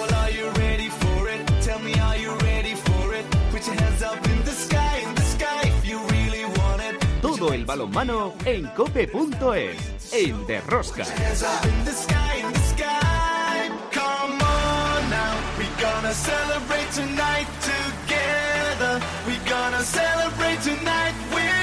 Well, are you ready for it? Tell me, are you ready for it? Put your hands up in the sky, in the sky, if you really want it. Todo el balonmano en cope.es, en Derrosca. Hands up in the sky, in the sky. Come on now, we gonna celebrate tonight together. We gonna celebrate tonight. We're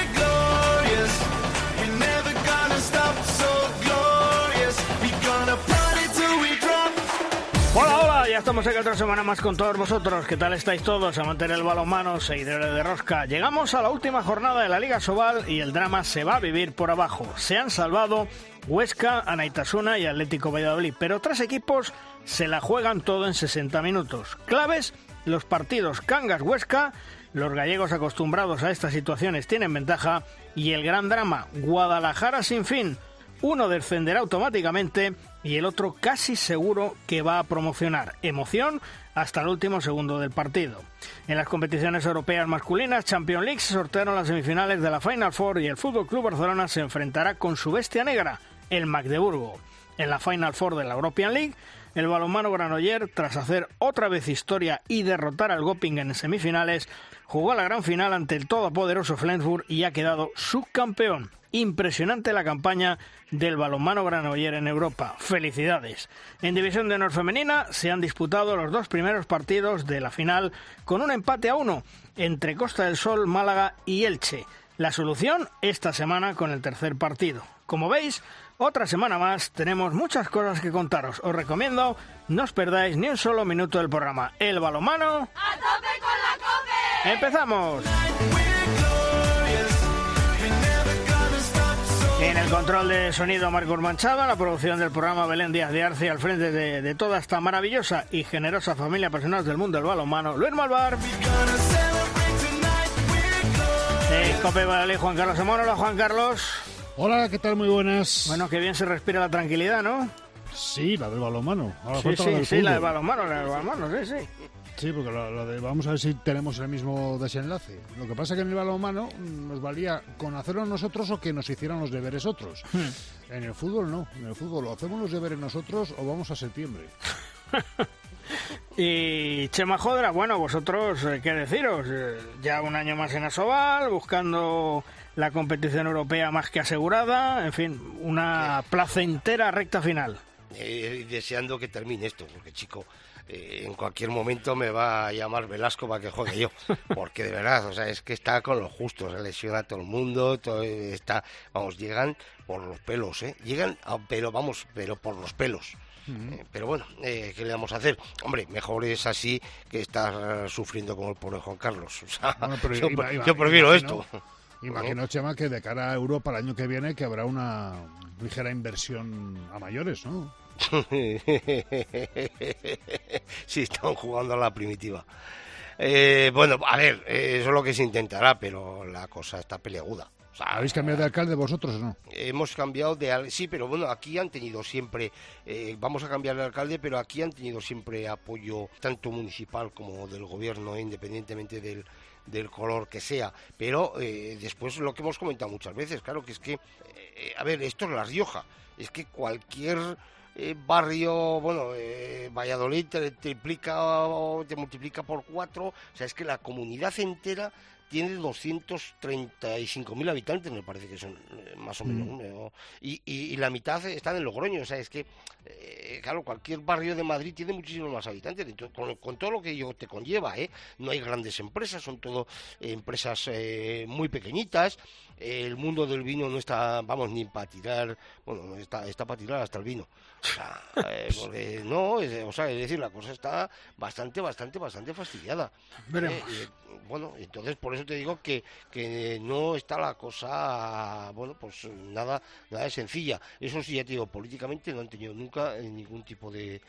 estamos aquí otra semana más con todos vosotros. ¿Qué tal estáis todos? A mantener el balonmano, seguidores de Rosca. Llegamos a la última jornada de la Liga Sobal y el drama se va a vivir por abajo. Se han salvado Huesca, Anaitasuna y Atlético Valladolid, pero tres equipos se la juegan todo en 60 minutos. Claves, los partidos Cangas-Huesca, los gallegos acostumbrados a estas situaciones tienen ventaja y el gran drama, Guadalajara sin fin. Uno descenderá automáticamente y el otro casi seguro que va a promocionar. Emoción hasta el último segundo del partido. En las competiciones europeas masculinas, Champions League se sortearon las semifinales de la Final Four y el Fútbol Club Barcelona se enfrentará con su bestia negra, el Magdeburgo. En la Final Four de la European League, el balonmano Granoller, tras hacer otra vez historia y derrotar al Goping en semifinales, jugó la gran final ante el todopoderoso Flensburg y ha quedado subcampeón. Impresionante la campaña del balonmano Granoller en Europa. Felicidades. En División de Honor Femenina se han disputado los dos primeros partidos de la final con un empate a uno entre Costa del Sol, Málaga y Elche. La solución esta semana con el tercer partido. Como veis, otra semana más tenemos muchas cosas que contaros. Os recomiendo no os perdáis ni un solo minuto del programa. El balonmano. ¡A tope con la cope! ¡Empezamos! En el control de sonido Marcos Manchado, en la producción del programa Belén Díaz de Arce, al frente de, de toda esta maravillosa y generosa familia personal del mundo del balonmano, Luis Malvar, Cope Valladolid, Juan Carlos Amón. Hola, Juan Carlos. Hola, ¿qué tal? Muy buenas. Bueno, qué bien se respira la tranquilidad, ¿no? Sí, la del balonmano. Ahora Sí, sí, sí, la del balonmano, la del balonmano, sí, sí. Sí, porque la de, vamos a ver si tenemos el mismo desenlace. Lo que pasa es que en el balonmano mm, nos valía con hacerlo nosotros o que nos hicieran los deberes otros. Hmm. En el fútbol no. En el fútbol o hacemos los deberes nosotros o vamos a septiembre. Y Chema Jodra, bueno, vosotros, eh, ¿qué deciros? Eh, Ya un año más en Asobal, buscando la competición europea más que asegurada, en fin, una placentera recta final. Eh, deseando que termine esto, porque chico, eh, en cualquier momento me va a llamar Velasco para que juegue yo, porque de verdad, o sea, es que está con lo justo, se lesiona a todo el mundo, todo está, vamos, llegan por los pelos, ¿eh? Llegan, a- pero vamos, pero por los pelos. Eh, pero bueno, eh, ¿qué le vamos a hacer? Hombre, mejor es así que estar sufriendo como el pobre Juan Carlos. O sea, Bueno, pero yo, yo prefiero imagino- esto. Imagino, Chema, que de cara a Europa el año que viene que habrá una ligera inversión a mayores, ¿no? sí, están jugando a la primitiva. Eh, bueno, a ver, eh, eso es lo que se intentará, pero la cosa está peleaguda. O sea, ¿Habéis cambiado de alcalde vosotros o no? Hemos cambiado de... Sí, pero bueno, aquí han tenido siempre... eh, vamos a cambiar de alcalde, pero aquí han tenido siempre apoyo tanto municipal como del gobierno, independientemente del, del color que sea. Pero después lo que hemos comentado muchas veces, claro que es que... a ver, esto es La Rioja. Es que cualquier eh, barrio, bueno, eh, Valladolid te triplica o te multiplica por cuatro. O sea, es que la comunidad entera tiene 235.000 habitantes, me parece que son eh, más o menos. ¿no? Y, y- y la mitad están en Logroño. O sea, es que, eh, claro, cualquier barrio de Madrid tiene muchísimos más habitantes. Entonces, con, con todo lo que ello te conlleva, ¿eh? No hay grandes empresas, son todo eh, empresas eh, muy pequeñitas. El mundo del vino no está, vamos, ni para tirar, bueno, está, está para tirar hasta el vino. O sea, eh, porque no, es, o sea, es decir, la cosa está bastante, bastante, bastante fastidiada. Veremos. Eh, eh, bueno, entonces por eso te digo que, que no está la cosa, bueno, pues nada, nada de sencilla. Eso sí, ya te digo, políticamente no han tenido nunca eh, ningún tipo de,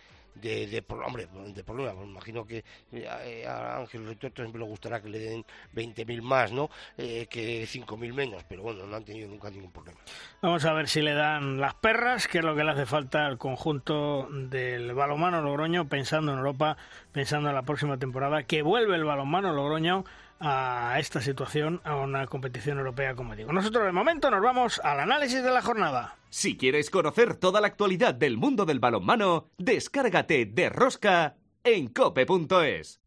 de, de hombre, de problema. Me imagino que eh, a Ángel Retuerto siempre le gustará que le den 20.000 más, ¿no? Eh, que 5.000 menos, pero bueno, no han tenido nunca ningún problema. Vamos a ver si le dan las perras, que es lo que le hace falta al conjunto del balonmano Logroño, pensando en Europa, pensando en la próxima temporada, que vuelve el balonmano Logroño a esta situación, a una competición europea, como digo. Nosotros de momento nos vamos al análisis de la jornada. Si quieres conocer toda la actualidad del mundo del balonmano, descárgate de Rosca en cope.es.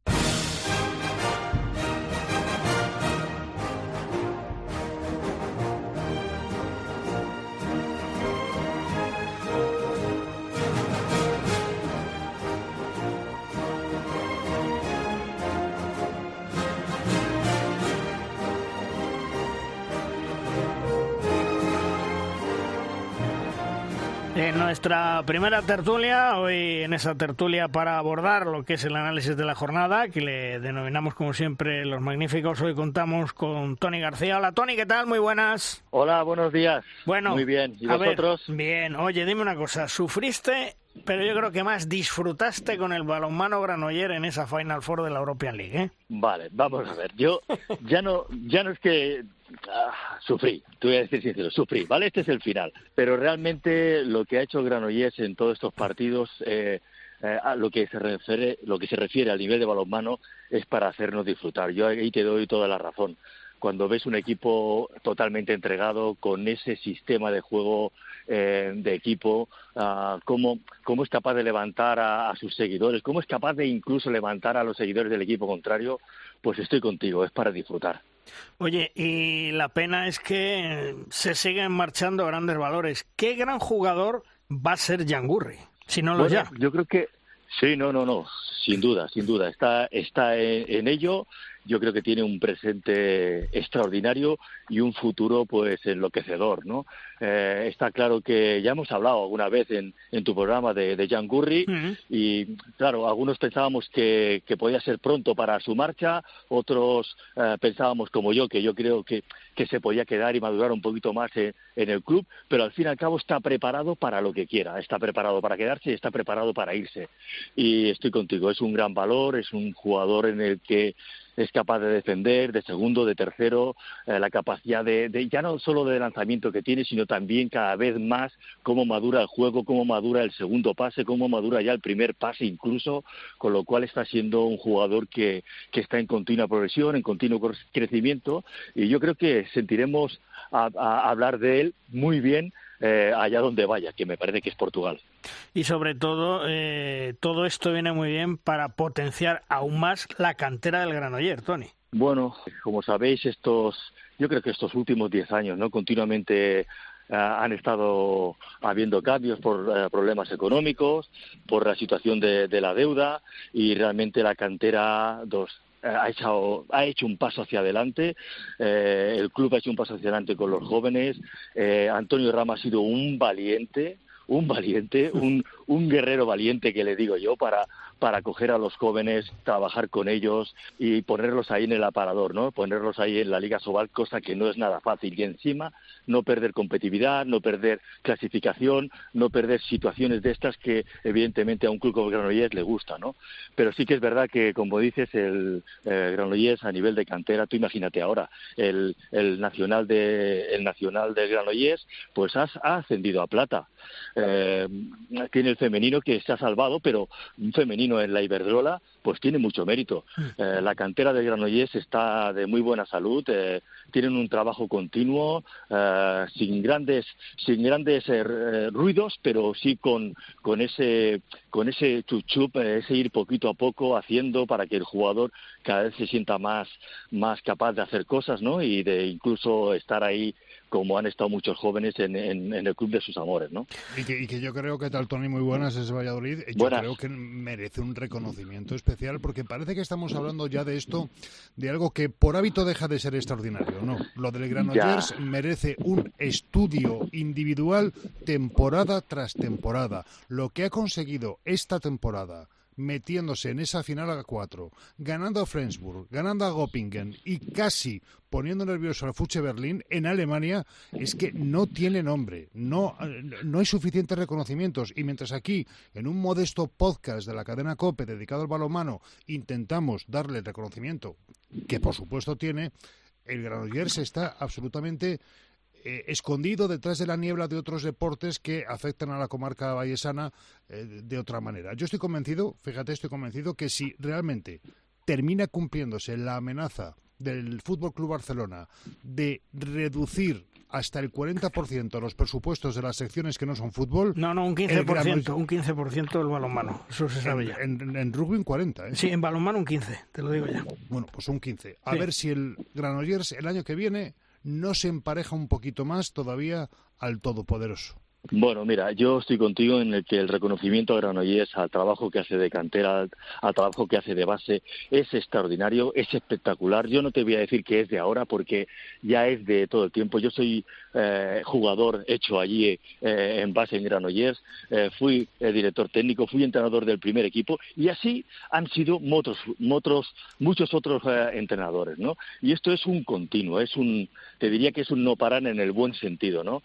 En nuestra primera tertulia, hoy en esa tertulia para abordar lo que es el análisis de la jornada, que le denominamos como siempre los magníficos, hoy contamos con Tony García. Hola Tony, ¿qué tal? Muy buenas. Hola, buenos días. Bueno, muy bien. ¿Y ver, vosotros? bien. Oye, dime una cosa, ¿sufriste, pero yo creo que más disfrutaste con el balonmano Granoller en esa Final Four de la European League, ¿eh? Vale, vamos a ver. Yo ya no, ya no es que ah, sufrí, te voy a decir sincero, sufrí, ¿vale? Este es el final. Pero realmente lo que ha hecho Granollers en todos estos partidos, eh, eh, a lo que se refiere, lo que se refiere al nivel de balonmano, es para hacernos disfrutar. Yo ahí te doy toda la razón. Cuando ves un equipo totalmente entregado con ese sistema de juego eh, de equipo, ah, cómo, cómo es capaz de levantar a, a sus seguidores, cómo es capaz de incluso levantar a los seguidores del equipo contrario, pues estoy contigo, es para disfrutar. Oye, y la pena es que se siguen marchando grandes valores. ¿Qué gran jugador va a ser Yangurri? Si no lo Bueno, ya. Yo creo que sí, no, no, no, sin duda, sin duda. Está, está en, en ello. Yo creo que tiene un presente extraordinario y un futuro, pues, enloquecedor, ¿no? Eh, está claro que ya hemos hablado alguna vez en, en tu programa de, de Jan Gurri Ujú. y, claro, algunos pensábamos que, que podía ser pronto para su marcha, otros eh, pensábamos como yo, que yo creo que, que se podía quedar y madurar un poquito más en, en el club, pero al fin y al cabo está preparado para lo que quiera, está preparado para quedarse y está preparado para irse. Y estoy contigo, es un gran valor, es un jugador en el que es capaz de defender, de segundo, de tercero, eh, la capacidad de, de ya no solo de lanzamiento que tiene, sino también cada vez más cómo madura el juego, cómo madura el segundo pase, cómo madura ya el primer pase incluso, con lo cual está siendo un jugador que, que está en continua progresión, en continuo cre- crecimiento, y yo creo que sentiremos a hablar de él muy bien eh, allá donde vaya, que me parece que es Portugal. Y sobre todo, eh, todo esto viene muy bien para potenciar aún más la cantera del Granoller, Tony. Bueno, como sabéis, estos, yo creo que estos últimos diez años, ¿no? Continuamente ah, han estado habiendo cambios por eh, problemas económicos, por la situación de, de la deuda y realmente la cantera dos eh, ha hecho, ha hecho un paso hacia adelante, eh, el club ha hecho un paso hacia adelante con los jóvenes, eh, Antonio Rama ha sido un valiente, un valiente, un, un guerrero valiente que le digo yo para para coger a los jóvenes, trabajar con ellos y ponerlos ahí en el aparador, ¿no? Ponerlos ahí en la Liga Sobal, cosa que no es nada fácil. Y encima no perder competitividad, no perder clasificación, no perder situaciones de estas que evidentemente a un club como Granollers le gusta, ¿no? Pero sí que es verdad que, como dices, el eh, Granollers a nivel de cantera, tú imagínate ahora, el, el nacional de el nacional de Granollers, pues ha, ha ascendido a plata. Eh, tiene el femenino que se ha salvado, pero un femenino en la Iberdrola, pues tiene mucho mérito. Eh, la cantera de Granollers está de muy buena salud, eh, tienen un trabajo continuo, eh, sin grandes, sin grandes eh, eh, ruidos, pero sí con, con ese, con ese chuchup, eh, ese ir poquito a poco haciendo para que el jugador cada vez se sienta más, más capaz de hacer cosas, ¿no? Y de incluso estar ahí como han estado muchos jóvenes en, en- en el club de sus amores, ¿no? Y que, y que yo creo que tal Tony muy buenas es Valladolid. Yo Buenas. creo que merece un reconocimiento especial porque parece que estamos hablando ya de esto, de algo que por hábito deja de ser extraordinario. No, lo del Granollers Ya. merece un estudio individual temporada tras temporada. Lo que ha conseguido esta temporada metiéndose en esa final a cuatro, ganando a Flensburg, ganando a Göppingen y casi poniendo nervioso al Fuche Berlín en Alemania, es que no tiene nombre, no, no hay suficientes reconocimientos. Y mientras aquí, en un modesto podcast de la cadena COPE dedicado al balonmano, intentamos darle el reconocimiento que por supuesto tiene, el Granollers está absolutamente eh, escondido detrás de la niebla de otros deportes que afectan a la comarca vallesana eh, de otra manera. Yo estoy convencido, fíjate, estoy convencido que si realmente termina cumpliéndose la amenaza del Fútbol Club Barcelona de reducir hasta el 40% de los presupuestos de las secciones que no son fútbol. No, no, un 15%, un 15% del balonmano, eso se sabe ya. En, rugby un 40, ¿eh? Sí, en balonmano un 15, te lo digo ya. Bueno, pues un 15. A ver si el Granollers el año que viene no se empareja un poquito más todavía al Todopoderoso. Bueno, mira, yo estoy contigo en el que el reconocimiento a Granollers, al trabajo que hace de cantera, al, trabajo que hace de base, es extraordinario, es espectacular. Yo no te voy a decir que es de ahora porque ya es de todo el tiempo. Yo soy eh, jugador hecho allí eh, en base en Granollers, eh, fui director técnico, fui entrenador del primer equipo y así han sido muchos, muchos otros entrenadores, ¿no? Y esto es un continuo, es un, te diría que es un no parar en el buen sentido, ¿no?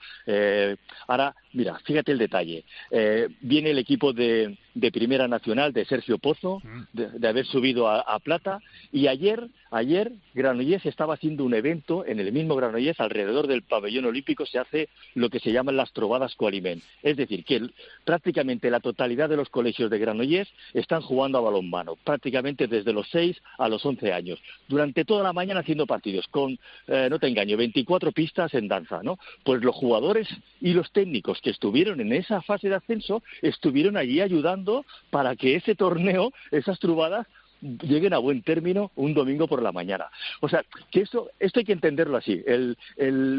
ahora Mira, fíjate el detalle. Eh, viene el equipo de, de Primera Nacional de Sergio Pozo, mm. de, haber subido a, Plata, y ayer, ayer Granollers estaba haciendo un evento en el mismo Granollers, alrededor del pabellón olímpico se hace lo que se llaman las trovadas coalimen. Es decir, que prácticamente la totalidad de los colegios de Granollers están jugando a balonmano, prácticamente desde los 6 a los 11 años, durante toda la mañana haciendo partidos, con, eh, no te engaño, 24 pistas en danza, ¿no? Pues los jugadores y los técnicos que estuvieron en esa fase de ascenso estuvieron allí ayudando para que ese torneo, esas trubadas, lleguen a buen término un domingo por la mañana. O sea, que esto, esto hay que entenderlo así. El,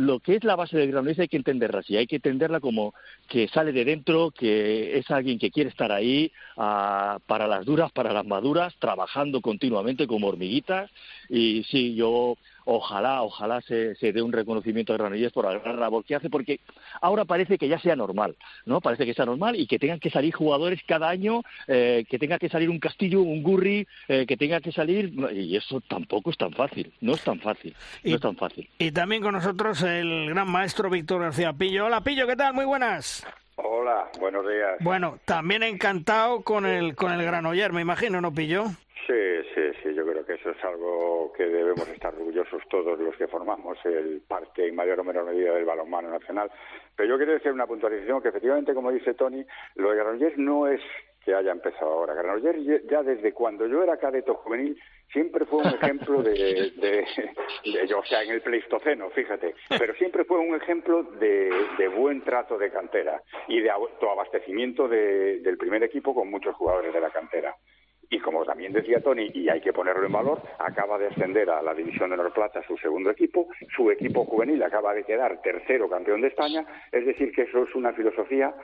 lo que es la base del Granollers hay que entenderla así. Hay que entenderla como que sale de dentro, que es alguien que quiere estar ahí ah, para las duras, para las maduras, trabajando continuamente como hormiguitas. Y sí, yo ojalá, ojalá se, dé un reconocimiento a Granollers por la gran labor que hace, porque ahora parece que ya sea normal, ¿no? Parece que sea normal y que tengan que salir jugadores cada año, eh, que tenga que salir un Castillo, un Gurri, eh, que tenga que salir, y eso tampoco es tan fácil, no es tan fácil, no es tan fácil. Y también con nosotros el gran maestro Víctor García Pillo. Hola Pillo, ¿qué tal? Muy buenas. Hola, buenos días. Bueno, también encantado con el con el Granoller, me imagino, ¿no, Pillo? Sí, sí, sí, yo creo que eso es algo que debemos estar orgullosos todos los que formamos el parte en mayor o menor medida del balonmano nacional. Pero yo quiero decir una puntualización que efectivamente, como dice Tony, lo de Granollers no es que haya empezado ahora. Granollers ya desde cuando yo era cadeto juvenil siempre fue un ejemplo de, de, o sea, en el Pleistoceno, fíjate, pero siempre fue un ejemplo de, de buen trato de cantera y de autoabastecimiento del primer equipo con muchos jugadores de la cantera y como también decía Tony, y hay que ponerlo en valor, acaba de ascender a la División de Honor Plata su segundo equipo, su equipo juvenil acaba de quedar tercero campeón de España, es decir, que eso es una filosofía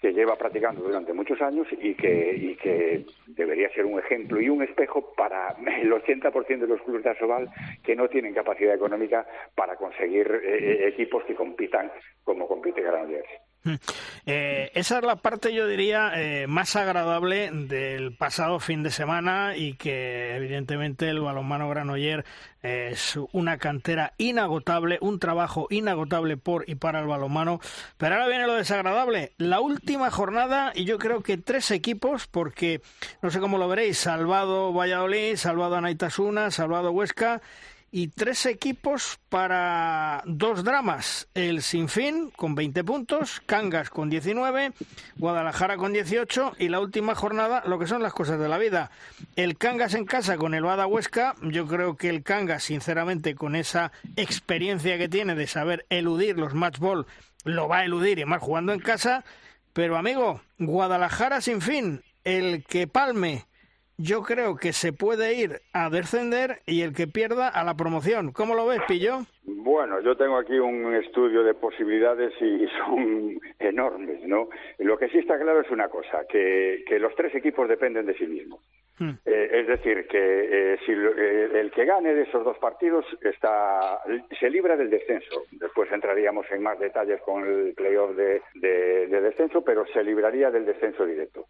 que lleva practicando durante muchos años y que, debería ser un ejemplo y un espejo para el 80% de los clubes de Asobal que no tienen capacidad económica para conseguir eh, eh, equipos que compitan como compite Granollers. Eh, esa es la parte, yo diría, eh, más agradable del pasado fin de semana y que evidentemente el balonmano Granoller es una cantera inagotable, un trabajo inagotable por y para el balonmano. Pero ahora viene lo desagradable. La última jornada, y yo creo que tres equipos, porque no sé cómo lo veréis, Salvado Valladolid, Salvado Anaitasuna, Salvado Huesca y tres equipos para dos dramas. El Sinfín con 20 puntos, Cangas con 19, Guadalajara con 18 y la última jornada, lo que son las cosas de la vida. El Cangas en casa con el Bada Huesca, yo creo que el Cangas, sinceramente, con esa experiencia que tiene de saber eludir los match ball, lo va a eludir y más jugando en casa. Pero amigo, Guadalajara sin fin, el que palme yo creo que se puede ir a descender y el que pierda a la promoción. ¿Cómo lo ves, Pillo? Bueno, yo tengo aquí un estudio de posibilidades y son enormes, ¿no? Lo que sí está claro es una cosa, que, los tres equipos dependen de sí mismos. Hmm. Eh, es decir, que eh, si eh, el que gane de esos dos partidos está se libra del descenso. Después entraríamos en más detalles con el playoff de, de descenso, pero se libraría del descenso directo.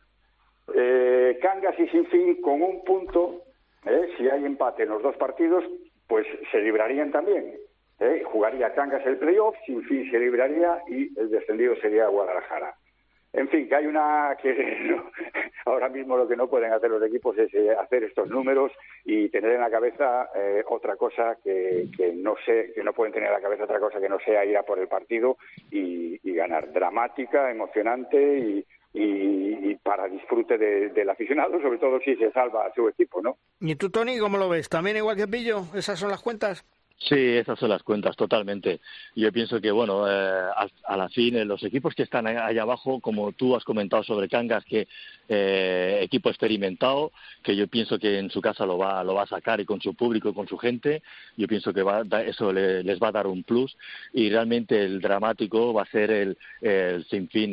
Eh, Cangas y Sinfín con un punto, eh, si hay empate en los dos partidos, pues se librarían también. Eh, jugaría Cangas el playoff, Sinfín se libraría y el descendido sería Guadalajara. En fin, que hay una que ahora mismo lo que no pueden hacer los equipos es eh, hacer estos números y tener en la cabeza eh, otra cosa que, que, no sé, que no pueden tener en la cabeza otra cosa que no sea ir a por el partido y, y ganar. Dramática, emocionante y, y, para disfrute del aficionado, sobre todo si se salva a su equipo, ¿no? ¿Y tú, Tony, cómo lo ves? ¿También igual que Pillo? ¿Esas son las cuentas? Sí, esas son las cuentas, totalmente. Yo pienso que, bueno, eh, a, la fin, eh, los equipos que están ahí abajo, como tú has comentado sobre Cangas, que eh, equipo experimentado, que yo pienso que en su casa lo va, lo va a sacar y con su público y con su gente, yo pienso que va, eso les va a dar un plus y realmente el dramático va a ser el, el Sinfín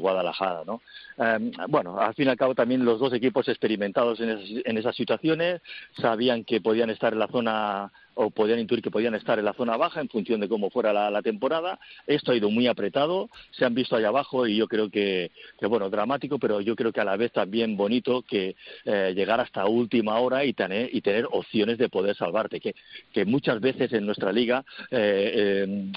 Guadalajara, ¿no? Em, bueno, al fin y al cabo también los dos equipos experimentados en esas, en esas situaciones sabían que podían estar en la zona o podían intuir que podían estar en la zona baja en función de cómo fuera la, temporada. Esto ha ido muy apretado, se han visto allá abajo y yo creo que, bueno, dramático, pero yo creo que a la vez también bonito que eh, llegar hasta última hora y tener, y tener opciones de poder salvarte, que, que muchas veces en nuestra liga eh, eh,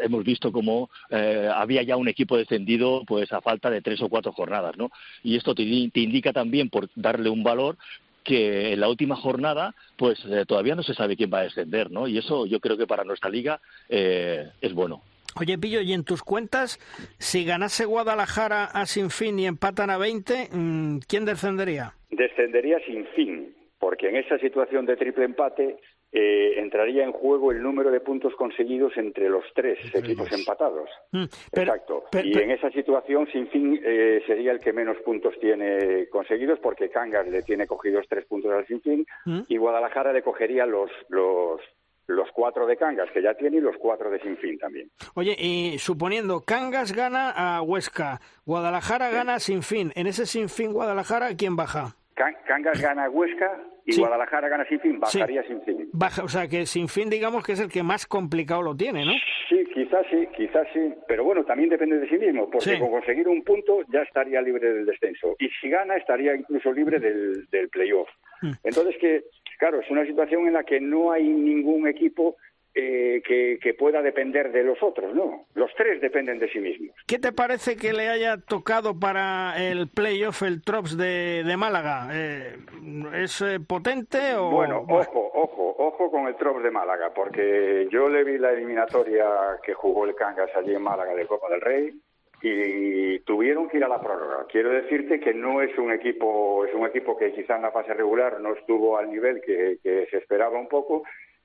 hemos visto como había ya un equipo descendido pues a falta de tres o cuatro jornadas, ¿no? Y esto te, indica también, por darle un valor, que en la última jornada pues eh, todavía no se sabe quién va a descender, ¿no? Y eso yo creo que para nuestra liga eh, es bueno. Oye, Pillo, y en tus cuentas, si ganase Guadalajara a sin fin y empatan a 20, mm, ¿quién descendería? Descendería sin fin, porque en esa situación de triple empate eh, entraría en juego el número de puntos conseguidos entre los tres equipos empatados. Mm, Exacto. y en esa situación, sin fin eh, sería el que menos puntos tiene conseguidos, porque Cangas le tiene cogidos tres puntos al sin fin mm. y Guadalajara le cogería los, los, los cuatro de Cangas que ya tiene y los cuatro de Sinfín también. Oye, y suponiendo Cangas gana a Huesca, Guadalajara gana a Sinfín, en ese Sinfín Guadalajara, ¿quién baja? Cangas gana a Huesca y Guadalajara gana sin fin, bajaría sin fin. Baja, o sea que sin fin digamos que es el que más complicado lo tiene, ¿no? Sí, quizás sí, quizás sí, pero bueno, también depende de sí mismo, porque con conseguir un punto ya estaría libre del descenso y si gana estaría incluso libre del, del playoff. Mm. Entonces que, claro, es una situación en la que no hay ningún equipo eh, que, pueda depender de los otros, ¿no? Los tres dependen de sí mismos. ¿Qué te parece que le haya tocado para el playoff el Trops de, Málaga? Eh, ¿Es eh, potente o...? Bueno, ojo, ojo, ojo con el Trops de Málaga, porque yo le vi la eliminatoria que jugó el Cangas allí en Málaga de Copa del Rey y tuvieron que ir a la prórroga. Quiero decirte que no es un equipo, es un equipo que quizá en la fase regular no estuvo al nivel que se esperaba un poco,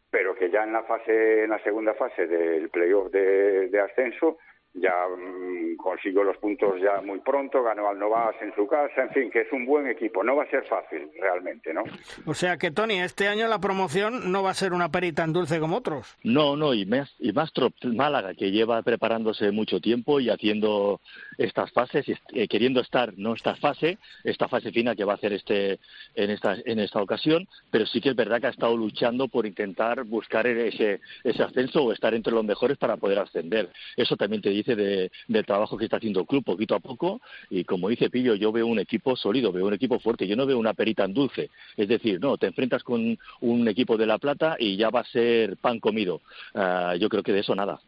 pero que ya en la fase, en la segunda fase del playoff de, de ascenso, ya mm, consiguió los puntos ya muy pronto, ganó al Novas en su casa, en fin, que es un buen equipo. No va a ser fácil, realmente, ¿no? O sea que, Tony, este año la promoción no va a ser una peri tan dulce como otros. No, no, y más, y más Málaga, que lleva preparándose mucho tiempo y haciendo estas fases, y eh, queriendo estar, no esta fase, esta fase final que va a hacer este en esta, en esta ocasión, pero sí que es verdad que ha estado luchando por intentar buscar ese, ese ascenso o estar entre los mejores para poder ascender. Eso también te dice del trabajo que está haciendo el club poquito a poco. Y como dice Pillo, yo veo un equipo sólido, veo un equipo fuerte, yo no veo una perita en dulce, es decir, no, te enfrentas con un equipo de La Plata y ya va a ser pan comido, ah, yo creo que de eso nada.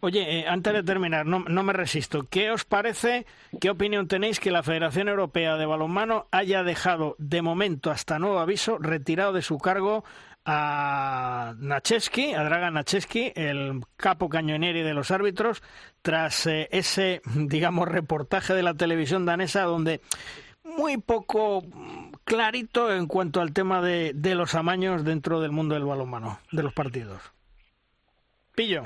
Oye, eh, antes de terminar, no, no me resisto, ¿qué os parece, qué opinión tenéis que la Federación Europea de Balonmano haya dejado de momento hasta nuevo aviso retirado de su cargo a Nacheski, a Dragan Nacheski, el capo cañoneri de los árbitros, tras eh, ese, digamos, reportaje de la televisión danesa donde muy poco clarito en cuanto al tema de, de los amaños dentro del mundo del balonmano, de los partidos. Pillo.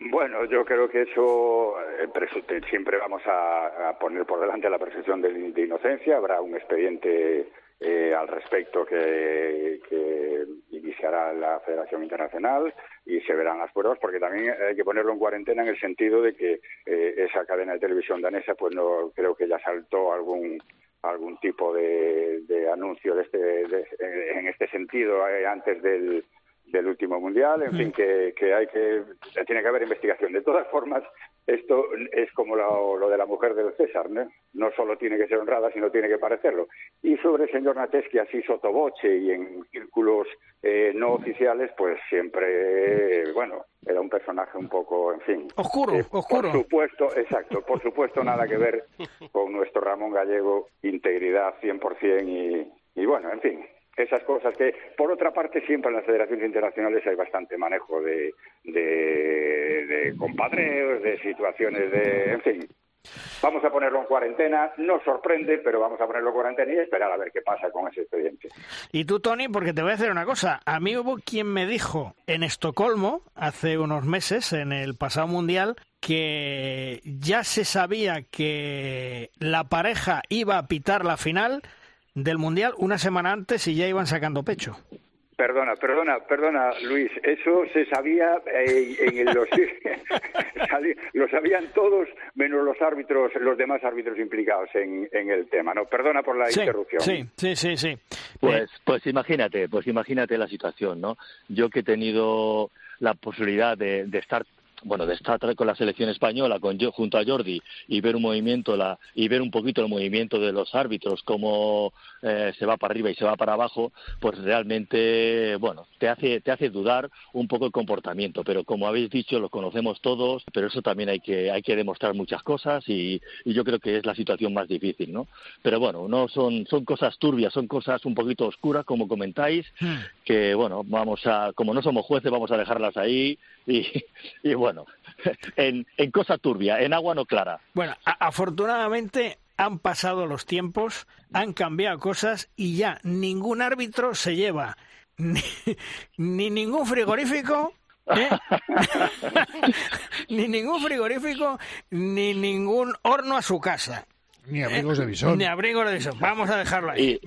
Bueno, yo creo que eso eh, siempre vamos a, poner por delante la presunción de inocencia. Habrá un expediente eh, al respecto que, iniciará la Federación Internacional y se verán las pruebas porque también hay que ponerlo en cuarentena en el sentido de que eh, esa cadena de televisión danesa pues no creo que ya saltó algún algún tipo de, anuncio de este en este sentido eh, antes del del último mundial, en fin, que, que hay que tiene que haber investigación. De todas formas, esto es como lo, de la mujer del César, ¿no? No solo tiene que ser honrada, sino tiene que parecerlo. Y sobre el señor Nateski, así sotoboche y en círculos eh, no oficiales, pues siempre, bueno, era un personaje un poco, en fin. Oscuro, eh, oscuro. Por supuesto, exacto, por supuesto, nada que ver con nuestro Ramón Gallego, integridad 100% y, y bueno, en fin, esas cosas que, por otra parte, siempre en las federaciones internacionales hay bastante manejo de, de, compadreos, de situaciones de, en fin. Vamos a ponerlo en cuarentena, no sorprende, pero vamos a ponerlo en cuarentena y esperar a ver qué pasa con ese expediente. Y tú, Tony, porque te voy a decir una cosa. A mí hubo quien me dijo en Estocolmo, hace unos meses, en el pasado mundial, que ya se sabía que la pareja iba a pitar la final del mundial una semana antes y ya iban sacando pecho. Perdona, perdona, perdona, Luis. Eso se sabía eh, en los lo sabían todos menos los árbitros, los demás árbitros implicados en, el tema. No, perdona por la interrupción. Sí, sí, sí, sí. Pues, pues imagínate, pues imagínate la situación, ¿no? Yo que he tenido la posibilidad de, de estar bueno, de estar con la selección española, con yo junto a Jordi y ver un movimiento la, y ver un poquito el movimiento de los árbitros, cómo eh, se va para arriba y se va para abajo, pues realmente, bueno, te hace, te hace dudar un poco el comportamiento. Pero como habéis dicho, lo conocemos todos, pero eso también hay que, hay que demostrar muchas cosas y, y yo creo que es la situación más difícil, ¿no? Pero bueno, no son, son cosas turbias, son cosas un poquito oscuras, como comentáis, hmm. que bueno, vamos a, como no somos jueces, vamos a dejarlas ahí y, y bueno, en, en cosa turbia, en agua no clara. Bueno, afortunadamente han pasado los tiempos, han cambiado cosas y ya ningún árbitro se lleva ni, ni ningún frigorífico ¿eh? ni ningún frigorífico ni ningún horno a su casa. Ni abrigos de visón. Ni abrigos de visón. Vamos a dejarlo ahí.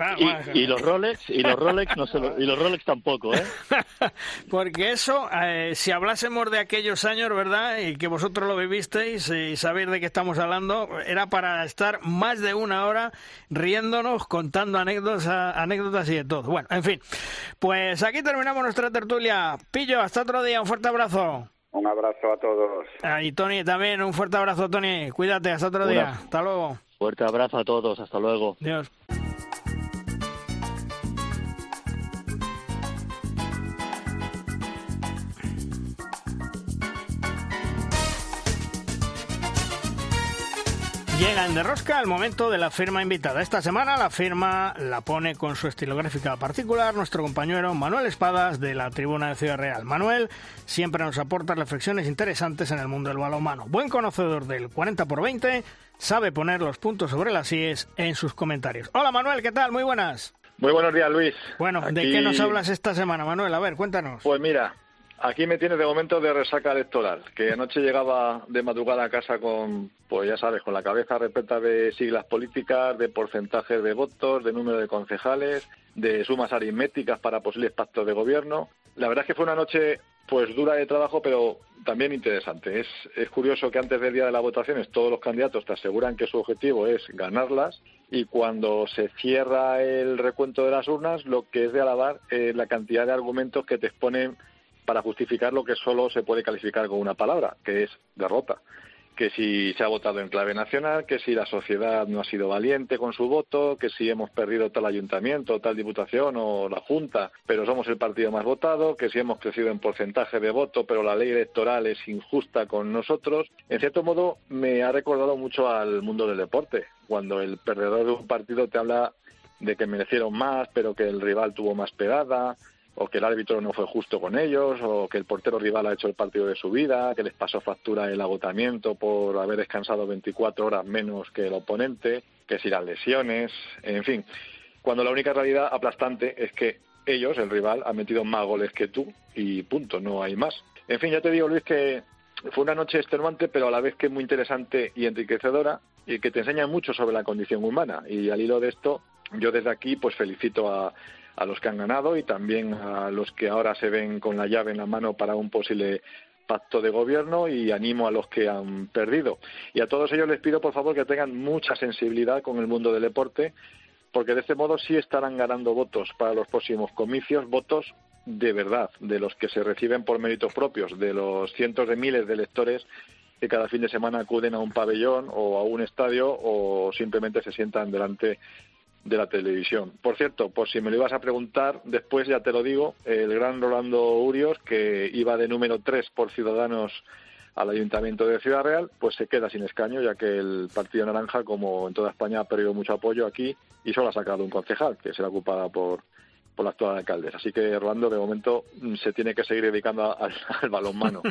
Y, los Rolex, y los Rolex, no y los Rolex tampoco, ¿eh? Porque eso, eh, si hablásemos de aquellos años, ¿verdad? Y que vosotros lo vivisteis y sabéis de qué estamos hablando, era para estar más de una hora riéndonos, contando anécdotas, anécdotas y de todo. Bueno, en fin. Pues aquí terminamos nuestra tertulia. Pillo, hasta otro día. Un fuerte abrazo. Un abrazo a todos. Ah, y Tony también, un fuerte abrazo, Tony. Cuídate, hasta otro día. Hasta luego. Fuerte abrazo a todos, hasta luego. Adiós. Llega en Derrosca el momento de la firma invitada. Esta semana la firma la pone con su estilográfica particular nuestro compañero Manuel Espadas de la Tribuna de Ciudad Real. Manuel siempre nos aporta reflexiones interesantes en el mundo del balonmano. Buen conocedor del 40 por 20 sabe poner los puntos sobre las IES en sus comentarios. Hola Manuel, ¿qué tal? Muy buenas. Muy buenos días, Luis. Bueno, ¿de qué nos hablas esta semana, Manuel? A ver, cuéntanos. Pues mira, aquí me tienes de momento de resaca electoral, que anoche llegaba de madrugada a casa con, pues ya sabes, con la cabeza repleta de siglas políticas, de porcentajes de votos, de número de concejales, de sumas aritméticas para posibles pactos de gobierno. La verdad es que fue una noche pues dura de trabajo, pero también interesante. Es, es curioso que antes del día de las votaciones todos los candidatos te aseguran que su objetivo es ganarlas y cuando se cierra el recuento de las urnas, lo que es de alabar es la cantidad de argumentos que te exponen para justificar lo que solo se puede calificar con una palabra, que es derrota que si se ha votado en clave nacional, que si la sociedad no ha sido valiente con su voto, que si hemos perdido tal ayuntamiento, tal diputación o la Junta, pero somos el partido más votado, que si hemos crecido en porcentaje de voto, pero la ley electoral es injusta con nosotros. En cierto modo, me ha recordado mucho al mundo del deporte, cuando el perdedor de un partido te habla de que merecieron más, pero que el rival tuvo más pegada, o que el árbitro no fue justo con ellos, o que el portero rival ha hecho el partido de su vida, que les pasó factura el agotamiento por haber descansado 24 horas menos que el oponente, que si las lesiones, en fin. Cuando la única realidad aplastante es que ellos, el rival, han metido más goles que tú y punto, no hay más. En fin, ya te digo, Luis, que fue una noche extenuante, pero a la vez que muy interesante y enriquecedora y que te enseña mucho sobre la condición humana. Y al hilo de esto, yo desde aquí pues felicito a, a los que han ganado y también a los que ahora se ven con la llave en la mano para un posible pacto de gobierno y animo a los que han perdido. Y a todos ellos les pido, por favor, que tengan mucha sensibilidad con el mundo del deporte, porque de este modo sí estarán ganando votos para los próximos comicios, votos de verdad, de los que se reciben por méritos propios, de los cientos de miles de electores que cada fin de semana acuden a un pabellón o a un estadio o simplemente se sientan delante de la televisión. Por cierto, por si me lo ibas a preguntar, después ya te lo digo, el gran Rolando Urios, que iba de número 3 por Ciudadanos al Ayuntamiento de Ciudad Real, pues se queda sin escaño, ya que el Partido Naranja, como en toda España, ha perdido mucho apoyo aquí y solo ha sacado un concejal, que será ocupada por, por la actual alcalde. Así que Rolando, de momento, se tiene que seguir dedicando al balonmano.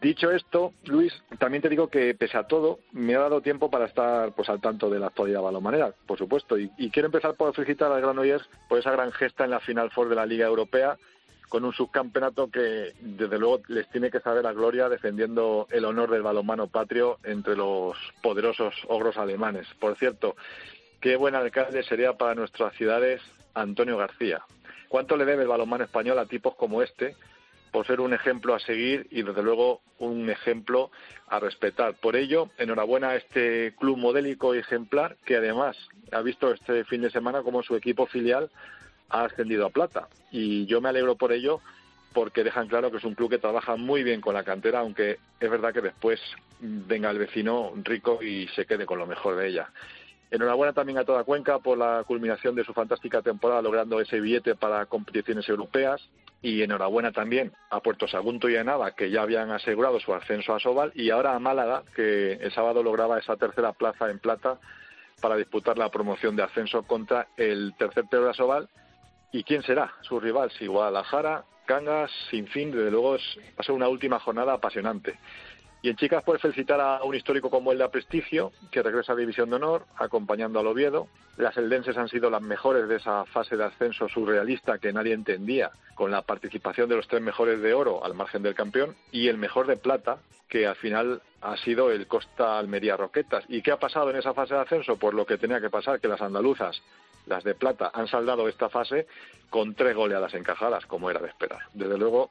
Dicho esto, Luis, también te digo que pese a todo, me ha dado tiempo para estar pues al tanto de la actualidad balonmanera, por supuesto. Y, quiero empezar por felicitar al Granollers por esa gran gesta en la Final Four de la Liga Europea, con un subcampeonato que desde luego les tiene que saber a gloria defendiendo el honor del balonmano patrio entre los poderosos ogros alemanes. Por cierto, qué buen alcalde sería para nuestras ciudades Antonio García. ¿Cuánto le debe el balonmano español a tipos como este? Por ser un ejemplo a seguir y desde luego un ejemplo a respetar. Por ello, enhorabuena a este club modélico y ejemplar que además ha visto este fin de semana como su equipo filial ha ascendido a plata. Y yo me alegro por ello porque dejan claro que es un club que trabaja muy bien con la cantera, aunque es verdad que después venga el vecino rico y se quede con lo mejor de ella. Enhorabuena también a toda Cuenca por la culminación de su fantástica temporada logrando ese billete para competiciones europeas y enhorabuena también a Puerto Sagunto y a Nava, que ya habían asegurado su ascenso a Sobal, y ahora a Málaga, que el sábado lograba esa tercera plaza en plata para disputar la promoción de ascenso contra el tercer peor de Sobal. ¿Y quién será su rival? Si Guadalajara, Cangas, sin fin, desde luego es, va a ser una última jornada apasionante. Y en chicas, puedes felicitar a un histórico como el de Prestigio, que regresa a División de Honor, acompañando al Oviedo. Las eldenses han sido las mejores de esa fase de ascenso surrealista que nadie entendía, con la participación de los tres mejores de oro al margen del campeón, y el mejor de plata, que al final ha sido el Costa Almería Roquetas. ¿Y qué ha pasado en esa fase de ascenso? Pues lo que tenía que pasar, que las andaluzas, las de plata, han saldado esta fase con tres goleadas encajadas, como era de esperar. Desde luego,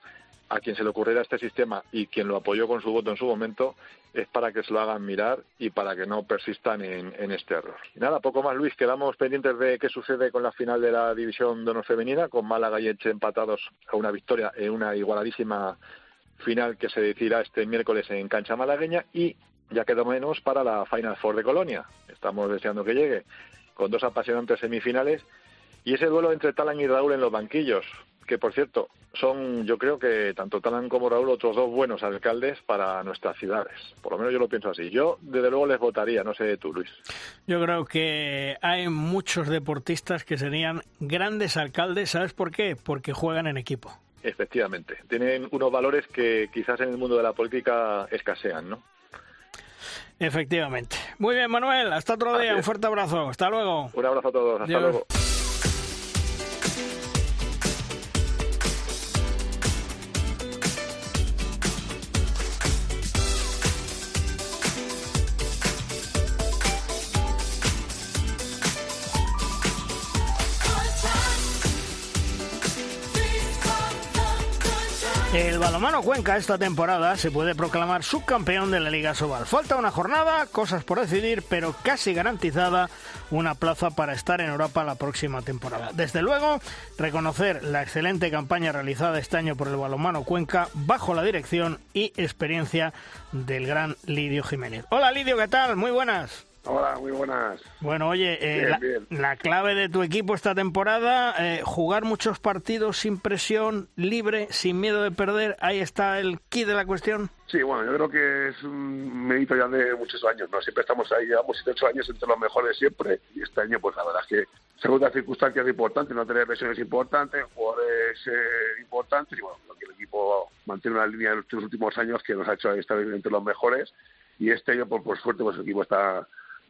a quien se le ocurriera este sistema y quien lo apoyó con su voto en su momento es para que se lo hagan mirar y para que no persistan en, este error. Y nada, poco más Luis, quedamos pendientes de qué sucede con la final de la división de femenina, con Málaga y Eche empatados a una victoria en una igualadísima final que se decidirá este miércoles en cancha malagueña y ya quedó menos para la Final Four de Colonia. Estamos deseando que llegue con dos apasionantes semifinales y ese duelo entre Talan y Raúl en los banquillos que por cierto son, yo creo que tanto Talán como Raúl, otros dos buenos alcaldes para nuestras ciudades. Por lo menos yo lo pienso así. Yo, desde luego, les votaría, no sé tú, Luis. Yo creo que hay muchos deportistas que serían grandes alcaldes. ¿Sabes por qué? Porque juegan en equipo. Efectivamente. Tienen unos valores que quizás en el mundo de la política escasean, ¿no? Efectivamente. Muy bien, Manuel. Hasta otro día. Un fuerte abrazo. Hasta luego. Un abrazo a todos. Hasta luego. El balomano Cuenca esta temporada se puede proclamar subcampeón de la Liga Sobal. Falta una jornada, cosas por decidir, pero casi garantizada una plaza para estar en Europa la próxima temporada. Desde luego, reconocer la excelente campaña realizada este año por el balomano Cuenca bajo la dirección y experiencia del gran Lidio Jiménez. Hola Lidio, ¿qué tal? Muy buenas. Hola, muy buenas. Bueno, oye, eh, la, clave de tu equipo esta temporada, eh, jugar muchos partidos sin presión, libre, sin miedo de perder, ahí está el key de la cuestión. Sí, bueno, yo creo que es un mérito ya de muchos años, ¿no? Siempre estamos ahí, llevamos 7 8 años entre los mejores siempre, y este año, pues la verdad es que segunda circunstancias importantes, no tener lesiones importantes, jugadores eh, importantes, y bueno, que el equipo mantiene una línea en los últimos años que nos ha hecho estar entre los mejores, y este año, por, por suerte, pues el equipo está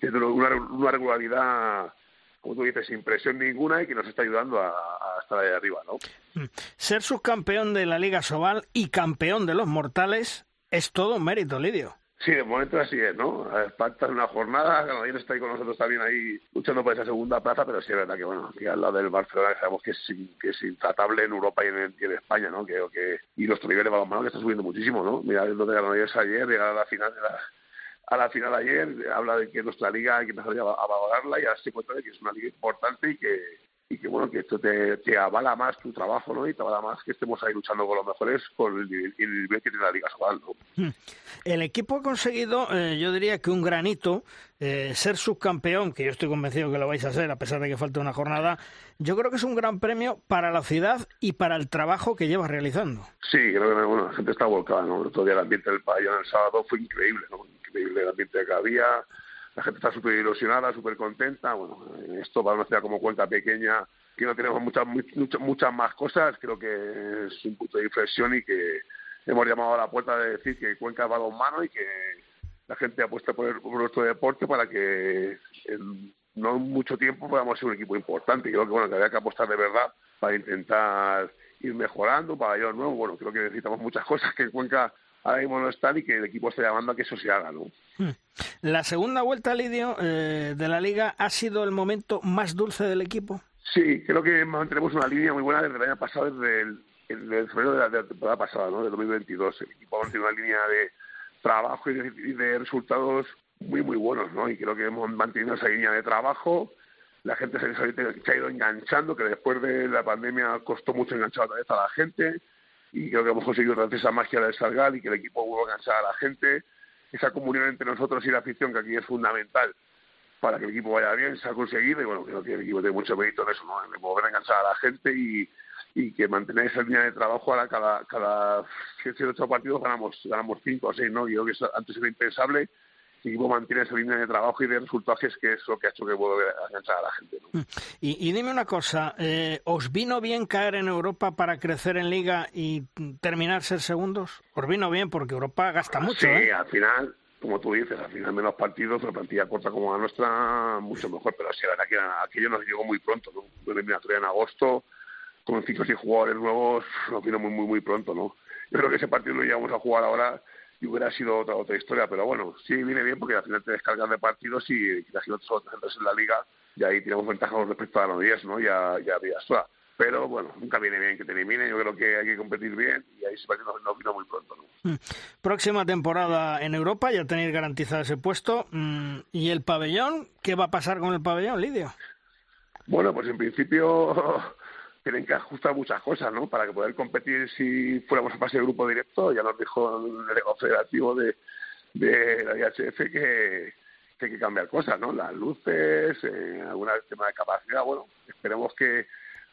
tiene una, regularidad como tú dices, sin presión ninguna y que nos está ayudando a, estar ahí arriba, ¿no? Mm. Ser subcampeón de la Liga Sobal y campeón de los mortales es todo un mérito, Lidio. Sí, de momento así es, ¿no? Falta una jornada, Granadino está ahí con nosotros también ahí luchando por esa segunda plaza, pero sí es verdad que, bueno, que al lado del Barcelona sabemos que es, que es intratable en Europa y en, España, ¿no? Que, que, y nuestro nivel de balonmano que está subiendo muchísimo, ¿no? Mira, lo de Granollers ayer, llegar a la final de la a la final ayer, habla de que nuestra liga hay que empezar a, valorarla y ahora se cuenta de que es una liga importante y que, y que bueno, que esto te, te, avala más tu trabajo, ¿no? Y te avala más que estemos ahí luchando con los mejores con el, nivel, que tiene la Liga Sobal, hmm. El equipo ha conseguido, eh, yo diría que un granito, eh, ser subcampeón, que yo estoy convencido que lo vais a ser, a pesar de que falta una jornada, yo creo que es un gran premio para la ciudad y para el trabajo que llevas realizando. Sí, creo que bueno, la gente está volcada, ¿no? Todavía el ambiente del pabellón el sábado fue increíble, ¿no? Increíble el ambiente que había, la gente está súper ilusionada, súper contenta. Bueno, esto para una ciudad como Cuenca pequeña, que no tenemos muchas, muchas, muchas más cosas, creo que es un punto de inflexión y que hemos llamado a la puerta de decir que Cuenca va a dos manos y que la gente apuesta por, por nuestro deporte para que en no mucho tiempo podamos ser un equipo importante. Creo que bueno que había que apostar de verdad para intentar ir mejorando, para ello nuevo. Bueno, creo que necesitamos muchas cosas que Cuenca ahora mismo no están y que el equipo está llamando a que eso se haga, ¿no? Hmm. La segunda vuelta, Lidio, eh, de la Liga ha sido el momento más dulce del equipo. Sí, creo que mantenemos una línea muy buena desde el año pasado, desde el, el, febrero de la, temporada pasada, ¿no? De 2022. El equipo ha mantenido una línea de trabajo y de, resultados muy, muy buenos, ¿no? Y creo que hemos mantenido esa línea de trabajo. La gente se, se ha ido enganchando, que después de la pandemia costó mucho enganchar otra vez a la gente. Y creo que hemos conseguido gracias esa magia del Salgal y que el equipo vuelva a enganchar a la gente. Esa comunión entre nosotros y la afición, que aquí es fundamental para que el equipo vaya bien, se ha conseguido. Y bueno, creo que el equipo tiene mucho mérito en eso, ¿no? En volver a enganchar a la gente y, y que mantener esa línea de trabajo ahora cada cada siete ocho partidos ganamos ganamos cinco o seis no yo creo que antes era impensable equipo mantiene esa línea de trabajo y de resultados que es lo que ha hecho que vuelva a enganchar a la gente ¿no? Mm. y, y, dime una cosa eh, ¿os vino bien caer en Europa para crecer en Liga y terminar ser segundos? ¿os vino bien? porque Europa gasta mucho sí ¿eh? al final como tú dices, al final menos partidos, una plantilla corta como la nuestra, mucho mejor, pero sí, que aquello nos llegó muy pronto, ¿no? Una eliminatoria en agosto, con cinco o seis jugadores nuevos, nos vino muy, muy, muy pronto, ¿no? Yo creo que ese partido lo íbamos a jugar ahora y hubiera sido otra otra historia, pero bueno, sí viene bien porque al final te descargas de partidos y las otros otros en la liga y ahí tenemos ventaja con respecto a los 10, ¿no? Ya, ya sola. Pero bueno, nunca viene bien que te eliminen, yo creo que hay que competir bien y ahí ese partido nos, vino muy pronto, ¿no? Mm. Próxima temporada en Europa, ya tenéis garantizado ese puesto. Mm, ¿Y el pabellón? ¿Qué va a pasar con el pabellón, Lidio? Bueno, pues en principio tienen que ajustar muchas cosas, ¿no? Para que poder competir si fuéramos a fase de grupo directo, ya nos dijo el delegado federativo de, la IHF que, que, hay que cambiar cosas, ¿no? Las luces, eh, algún tema de capacidad, bueno, esperemos que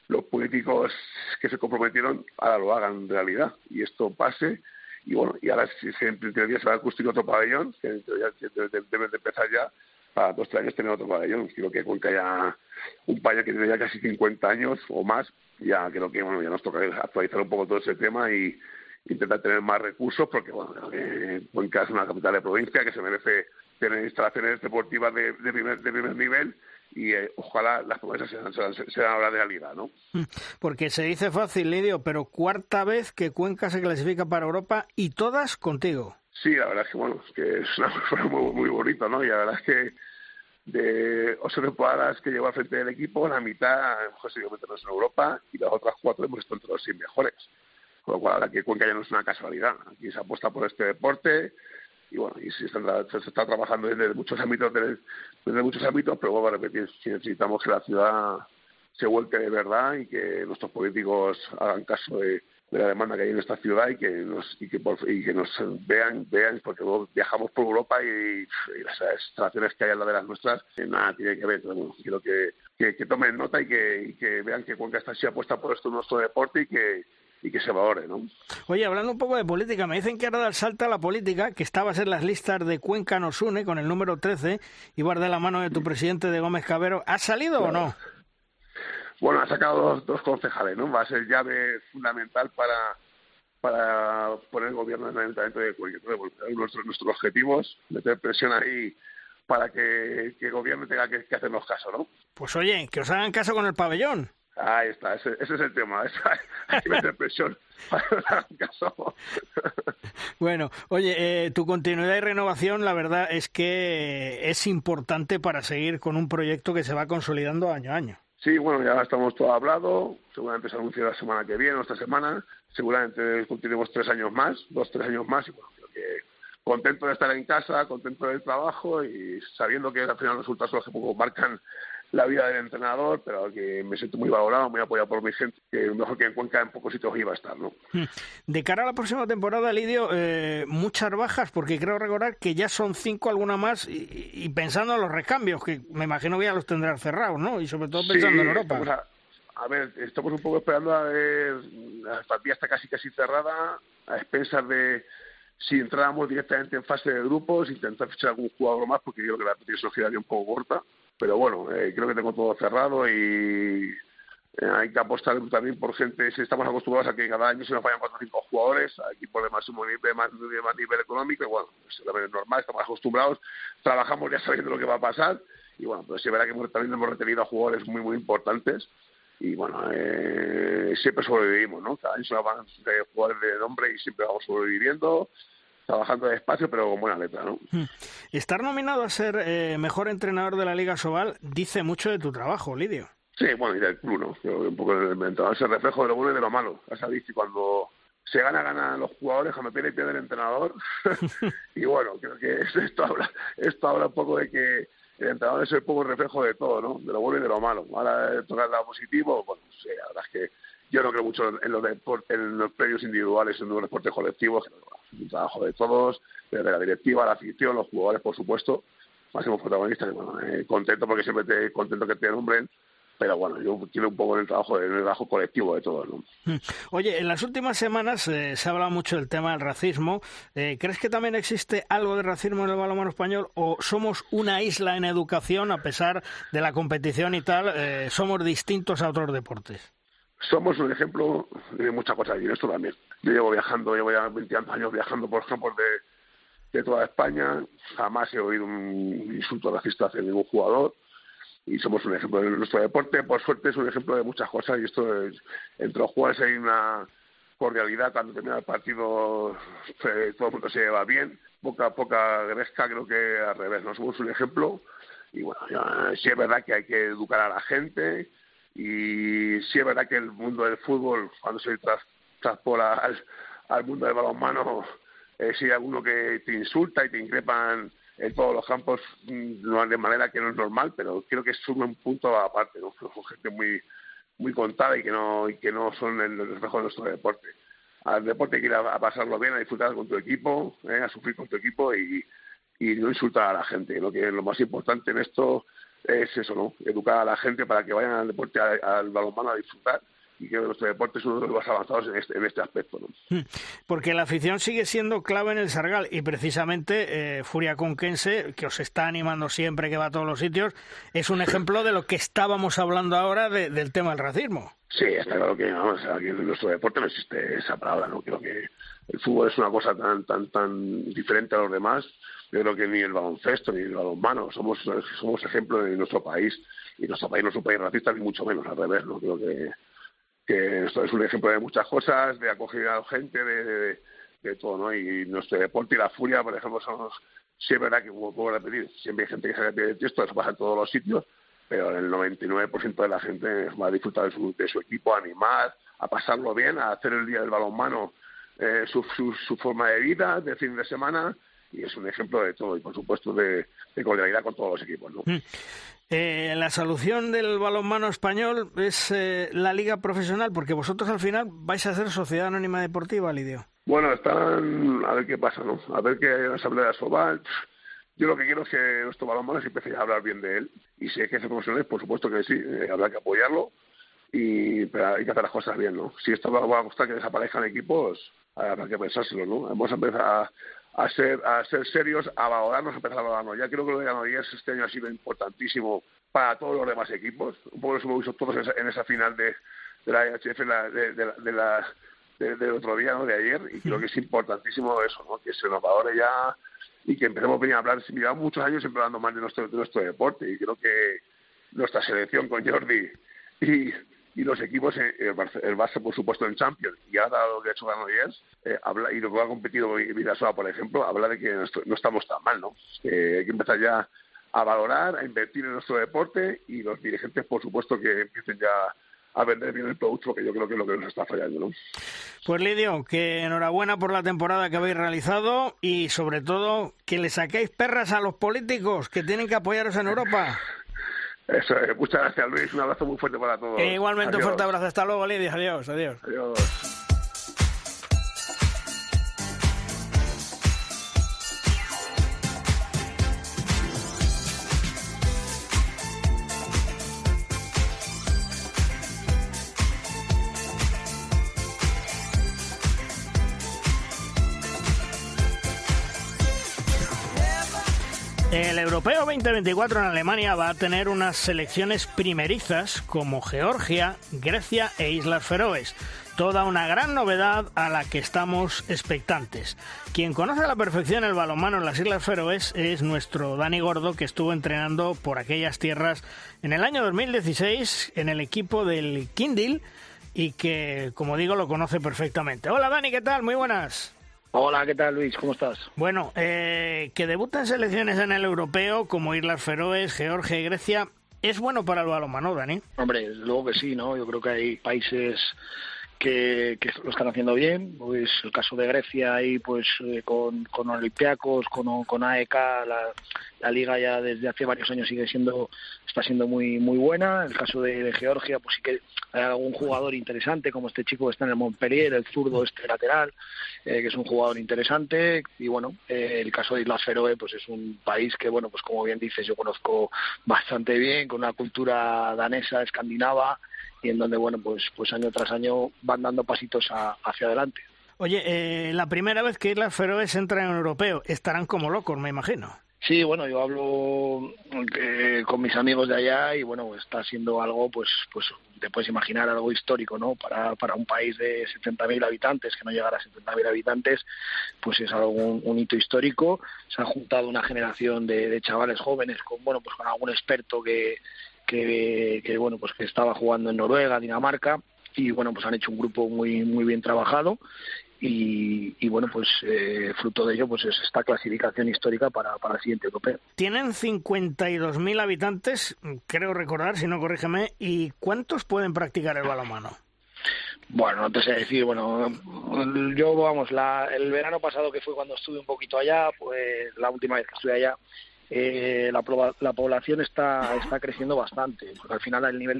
los políticos que se comprometieron ahora lo hagan realidad y esto pase y bueno, y ahora si se, en teoría se va a construir otro pabellón, que debe de empezar ya, para dos tres años tener otro pabellón. Creo que Cuenca ya un pabellón que tiene ya casi 50 años o más, ya creo que bueno, ya nos toca actualizar un poco todo ese tema y intentar tener más recursos porque bueno, Cuenca es una capital de provincia que se merece tener instalaciones deportivas de, de, primer, de primer nivel y eh, ojalá las promesas sean, sean, sean ahora de realidad, ¿no? Mm, porque se dice fácil, Lidio, pero cuarta vez que Cuenca se clasifica para Europa y todas contigo. Sí, la verdad es que bueno, es que es una muy, muy bonito, ¿no? Y la verdad es que de ocho temporadas que llevo al frente del equipo, la mitad hemos conseguido meternos en Europa y las otras cuatro hemos estado entre los 100 mejores. Con lo cual, que Cuenca ya no es una casualidad. Aquí se apuesta por este deporte y bueno, y se está, se está trabajando desde muchos ámbitos, desde, muchos ámbitos, pero vuelvo a repetir, si necesitamos que la ciudad se vuelque de verdad y que nuestros políticos hagan caso de de la demanda que hay en esta ciudad y que nos y que, y que nos vean vean porque viajamos por Europa y, las instalaciones que hay al lado de las nuestras eh, nada tiene que ver bueno, quiero que, que, tomen nota y que, vean que Cuenca está así apuesta por esto nuestro deporte y que y que se valore, ¿no? Oye, hablando un poco de política, me dicen que ahora da el salto a la política, que estabas en las listas de Cuenca nos une con el número 13 y guarda la mano de tu presidente de Gómez Cabero. ¿Ha salido o no? Bueno, ha sacado dos, concejales, ¿no? Va a ser llave fundamental para para poner el gobierno en el ayuntamiento de Cuenca. Nuestros, nuestros objetivos, meter presión ahí para que, el gobierno tenga que, hacernos caso, ¿no? Pues oye, que os hagan caso con el pabellón. Ahí está, ese, es el tema. hay que meter presión para que nos hagan caso. bueno, oye, eh, tu continuidad y renovación, la verdad es que es importante para seguir con un proyecto que se va consolidando año a año. Sí, bueno, ya estamos todo hablado. Seguramente se anuncia la semana que viene o esta semana. Seguramente continuemos tres años más, dos, tres años más. Y bueno, creo que contento de estar en casa, contento del trabajo y sabiendo que al final los resultados son los que marcan la vida del entrenador, pero que me siento muy valorado, muy apoyado por mi gente, que mejor que en Cuenca en pocos sitios iba a estar, ¿no? Hmm. De cara a la próxima temporada, Lidio, eh, muchas bajas, porque creo recordar que ya son cinco, alguna más, y, pensando en los recambios, que me imagino que ya los tendrán cerrados, ¿no? Y sobre todo pensando en Europa. A, ver, estamos un poco esperando a ver, la partida está casi casi cerrada, a expensas de si entráramos directamente en fase de grupos, intentar fichar algún jugador más, porque yo creo que la competición quedaría un poco corta pero bueno, eh, creo que tengo todo cerrado y Eh, hay que apostar también por gente, si estamos acostumbrados a que cada año se nos vayan cuatro o cinco jugadores, equipos de máximo nivel, de más, nivel económico, y bueno, es normal, estamos acostumbrados, trabajamos ya sabiendo lo que va a pasar, y bueno, pues se verá que también hemos retenido a jugadores muy, muy importantes, y bueno, eh, siempre sobrevivimos, ¿no? Cada año se van de jugadores de nombre y siempre vamos sobreviviendo, trabajando despacio, pero con buena letra, ¿no? Hmm. Estar nominado a ser eh, mejor entrenador de la Liga Sobal dice mucho de tu trabajo, Lidio. Sí, bueno, y del club, ¿no? un poco el entrenador es el reflejo de lo bueno y de lo malo. Ya sabéis que cuando se gana, ganan los jugadores, cuando pierde, pierde el entrenador. y bueno, creo que esto habla, esto habla un poco de que el entrenador es el poco reflejo de todo, ¿no? De lo bueno y de lo malo. Ahora tocar el lado positivo, bueno, sí, la verdad es que yo no creo mucho en los, en los premios individuales, en los deportes colectivos, es un trabajo de todos, desde la directiva, la afición, los jugadores, por supuesto, máximo protagonistas, bueno, eh, contento porque siempre te contento que te nombren pero bueno, yo quiero un poco en el trabajo, en el trabajo colectivo de todos. ¿no? Mm. Oye, en las últimas semanas eh, se ha hablado mucho del tema del racismo. Eh, ¿Crees que también existe algo de racismo en el balonmano español o somos una isla en educación a pesar de la competición y tal? Eh, ¿Somos distintos a otros deportes? Somos un ejemplo de muchas cosas y en esto también. Yo llevo viajando, llevo ya 20 años viajando por ejemplo de, de toda España. Jamás he oído un insulto racista hacia ningún jugador. Y somos un ejemplo de nuestro deporte. Por suerte es un ejemplo de muchas cosas. Y esto es, entre los jugadores hay una cordialidad cuando termina el partido eh, todo el mundo se lleva bien. Poca poca gresca creo que al revés no somos un ejemplo. Y bueno sí es verdad que hay que educar a la gente y sí es verdad que el mundo del fútbol cuando se tras, traspola al, al mundo del balonmano eh, si hay alguno que te insulta y te increpan en todos los campos mm, de manera que no es normal, pero creo que es un punto aparte, ¿no? Son gente muy muy contada y que no y que no son el reflejo de nuestro deporte. Al deporte hay que ir a, pasarlo bien, a disfrutar con tu equipo, ¿eh? a sufrir con tu equipo y, y no insultar a la gente. Lo que lo más importante en esto es eso, ¿no? Educar a la gente para que vayan al deporte, al balonmano a disfrutar y que nuestro deporte es uno de los más avanzados en este, en este aspecto. Hmm. Porque la afición sigue siendo clave en el Sargal y precisamente eh, Furia Conquense, que os está animando siempre, que va a todos los sitios, es un ejemplo de lo que estábamos hablando ahora del tema del racismo. Sí, está claro que aquí en nuestro deporte no existe esa palabra, ¿no? Creo que el fútbol es una cosa tan tan tan diferente a los demás. Yo creo que ni el baloncesto ni el balonmano somos somos ejemplo de nuestro país y nuestro país no es un país racista ni mucho menos al revés, ¿no? Creo que esto es un ejemplo de muchas cosas, de acogida a gente, de, de, todo, ¿no? Y nuestro deporte y la furia, por ejemplo, sí es verdad que, puedo repetir, siempre hay gente que se repite texto, eso pasa en todos los sitios, pero el 99% de la gente va a disfrutar de su, de su equipo, a animar, a pasarlo bien, a hacer el día del balonmano eh, su, su, su forma de vida, de fin de semana, y es un ejemplo de todo, y por supuesto de, de cordialidad con todos los equipos, ¿no? Mm. Eh, la solución del balonmano español es eh, la liga profesional, porque vosotros al final vais a ser sociedad anónima deportiva, Lidio. Bueno, están a ver qué pasa, ¿no? A ver qué asamblea Sobal. Yo lo que quiero es que nuestro balonmano se empiece a hablar bien de él. Y si hay que hacer profesionales, por supuesto que sí, eh, habrá que apoyarlo. Y, pero hay que hacer las cosas bien, ¿no? Si esto va a costar que desaparezcan equipos, habrá que pensárselo, ¿no? Vamos a empezar a, ser, a ser serios, a valorarnos, a empezar a valorarnos. Ya creo que lo de Granollers este año ha sido importantísimo para todos los demás equipos. Un poco lo hemos visto todos en esa, final de, de la EHF de, de, la, del otro día, ¿no? de ayer, y creo que es importantísimo eso, ¿no? que se nos valore ya y que empecemos a venir a hablar. Llevamos muchos años siempre hablando más de nuestro, de nuestro deporte y creo que nuestra selección con Jordi y, y los equipos, eh, el, Barça por supuesto en Champions y ahora lo que ha hecho Granollers eh, habla, y lo que ha competido Vidasoa por ejemplo, habla de que no, estamos tan mal, ¿no? Que hay que empezar ya a valorar, a invertir en nuestro deporte y los dirigentes por supuesto que empiecen ya a vender bien el producto, que yo creo que es lo que nos está fallando. ¿no? Pues Lidio, que enhorabuena por la temporada que habéis realizado y sobre todo que le saquéis perras a los políticos que tienen que apoyaros en Europa. Eso, muchas gracias Luis, un abrazo muy fuerte para todos. E igualmente un fuerte abrazo, hasta luego Lidia, adiós, adiós. Adiós. 2024 en Alemania va a tener unas selecciones primerizas como Georgia, Grecia e Islas Feroes. Toda una gran novedad a la que estamos expectantes. Quien conoce a la perfección el balonmano en las Islas Feroes es nuestro Dani Gordo, que estuvo entrenando por aquellas tierras en el año 2016 en el equipo del Kindle y que, como digo, lo conoce perfectamente. Hola Dani, ¿qué tal? Muy buenas. Hola, ¿qué tal Luis? ¿Cómo estás? Bueno, eh, que debutan selecciones en el europeo como Islas Feroes, Georgia y Grecia, ¿es bueno para el balonmano, Dani? Hombre, luego que sí, ¿no? Yo creo que hay países que, lo están haciendo bien. Pues el caso de Grecia ahí, pues eh, con, con Olympiacos, con, con AEK, la, la, liga ya desde hace varios años sigue siendo, está siendo muy muy buena. El caso de, Georgia, pues sí que hay algún jugador interesante, como este chico que está en el Montpellier, el zurdo este lateral, eh, que es un jugador interesante. Y bueno, eh, el caso de Islas Feroe, pues es un país que, bueno, pues como bien dices, yo conozco bastante bien, con una cultura danesa, escandinava, y en donde, bueno, pues, pues año tras año van dando pasitos hacia adelante. Oye, eh, la primera vez que Islas Feroes entran en europeo, estarán como locos, me imagino. Sí, bueno, yo hablo eh, con mis amigos de allá y bueno, está siendo algo, pues, pues te puedes imaginar algo histórico, ¿no? Para, para un país de 70.000 habitantes, que no llegara a 70.000 habitantes, pues es algo un, hito histórico. Se ha juntado una generación de, de, chavales jóvenes con, bueno, pues con algún experto que, que, bueno pues que estaba jugando en Noruega, Dinamarca y bueno pues han hecho un grupo muy muy bien trabajado y, bueno pues eh, fruto de ello pues es esta clasificación histórica para, para el siguiente europeo. Tienen 52.000 habitantes, creo recordar, si no corrígeme, ¿y cuántos pueden practicar el balonmano? Bueno, no te sé decir, bueno, yo vamos, la, el verano pasado que fue cuando estuve un poquito allá, pues la última vez que estuve allá, eh, la, la, población está, está creciendo bastante, porque al final el nivel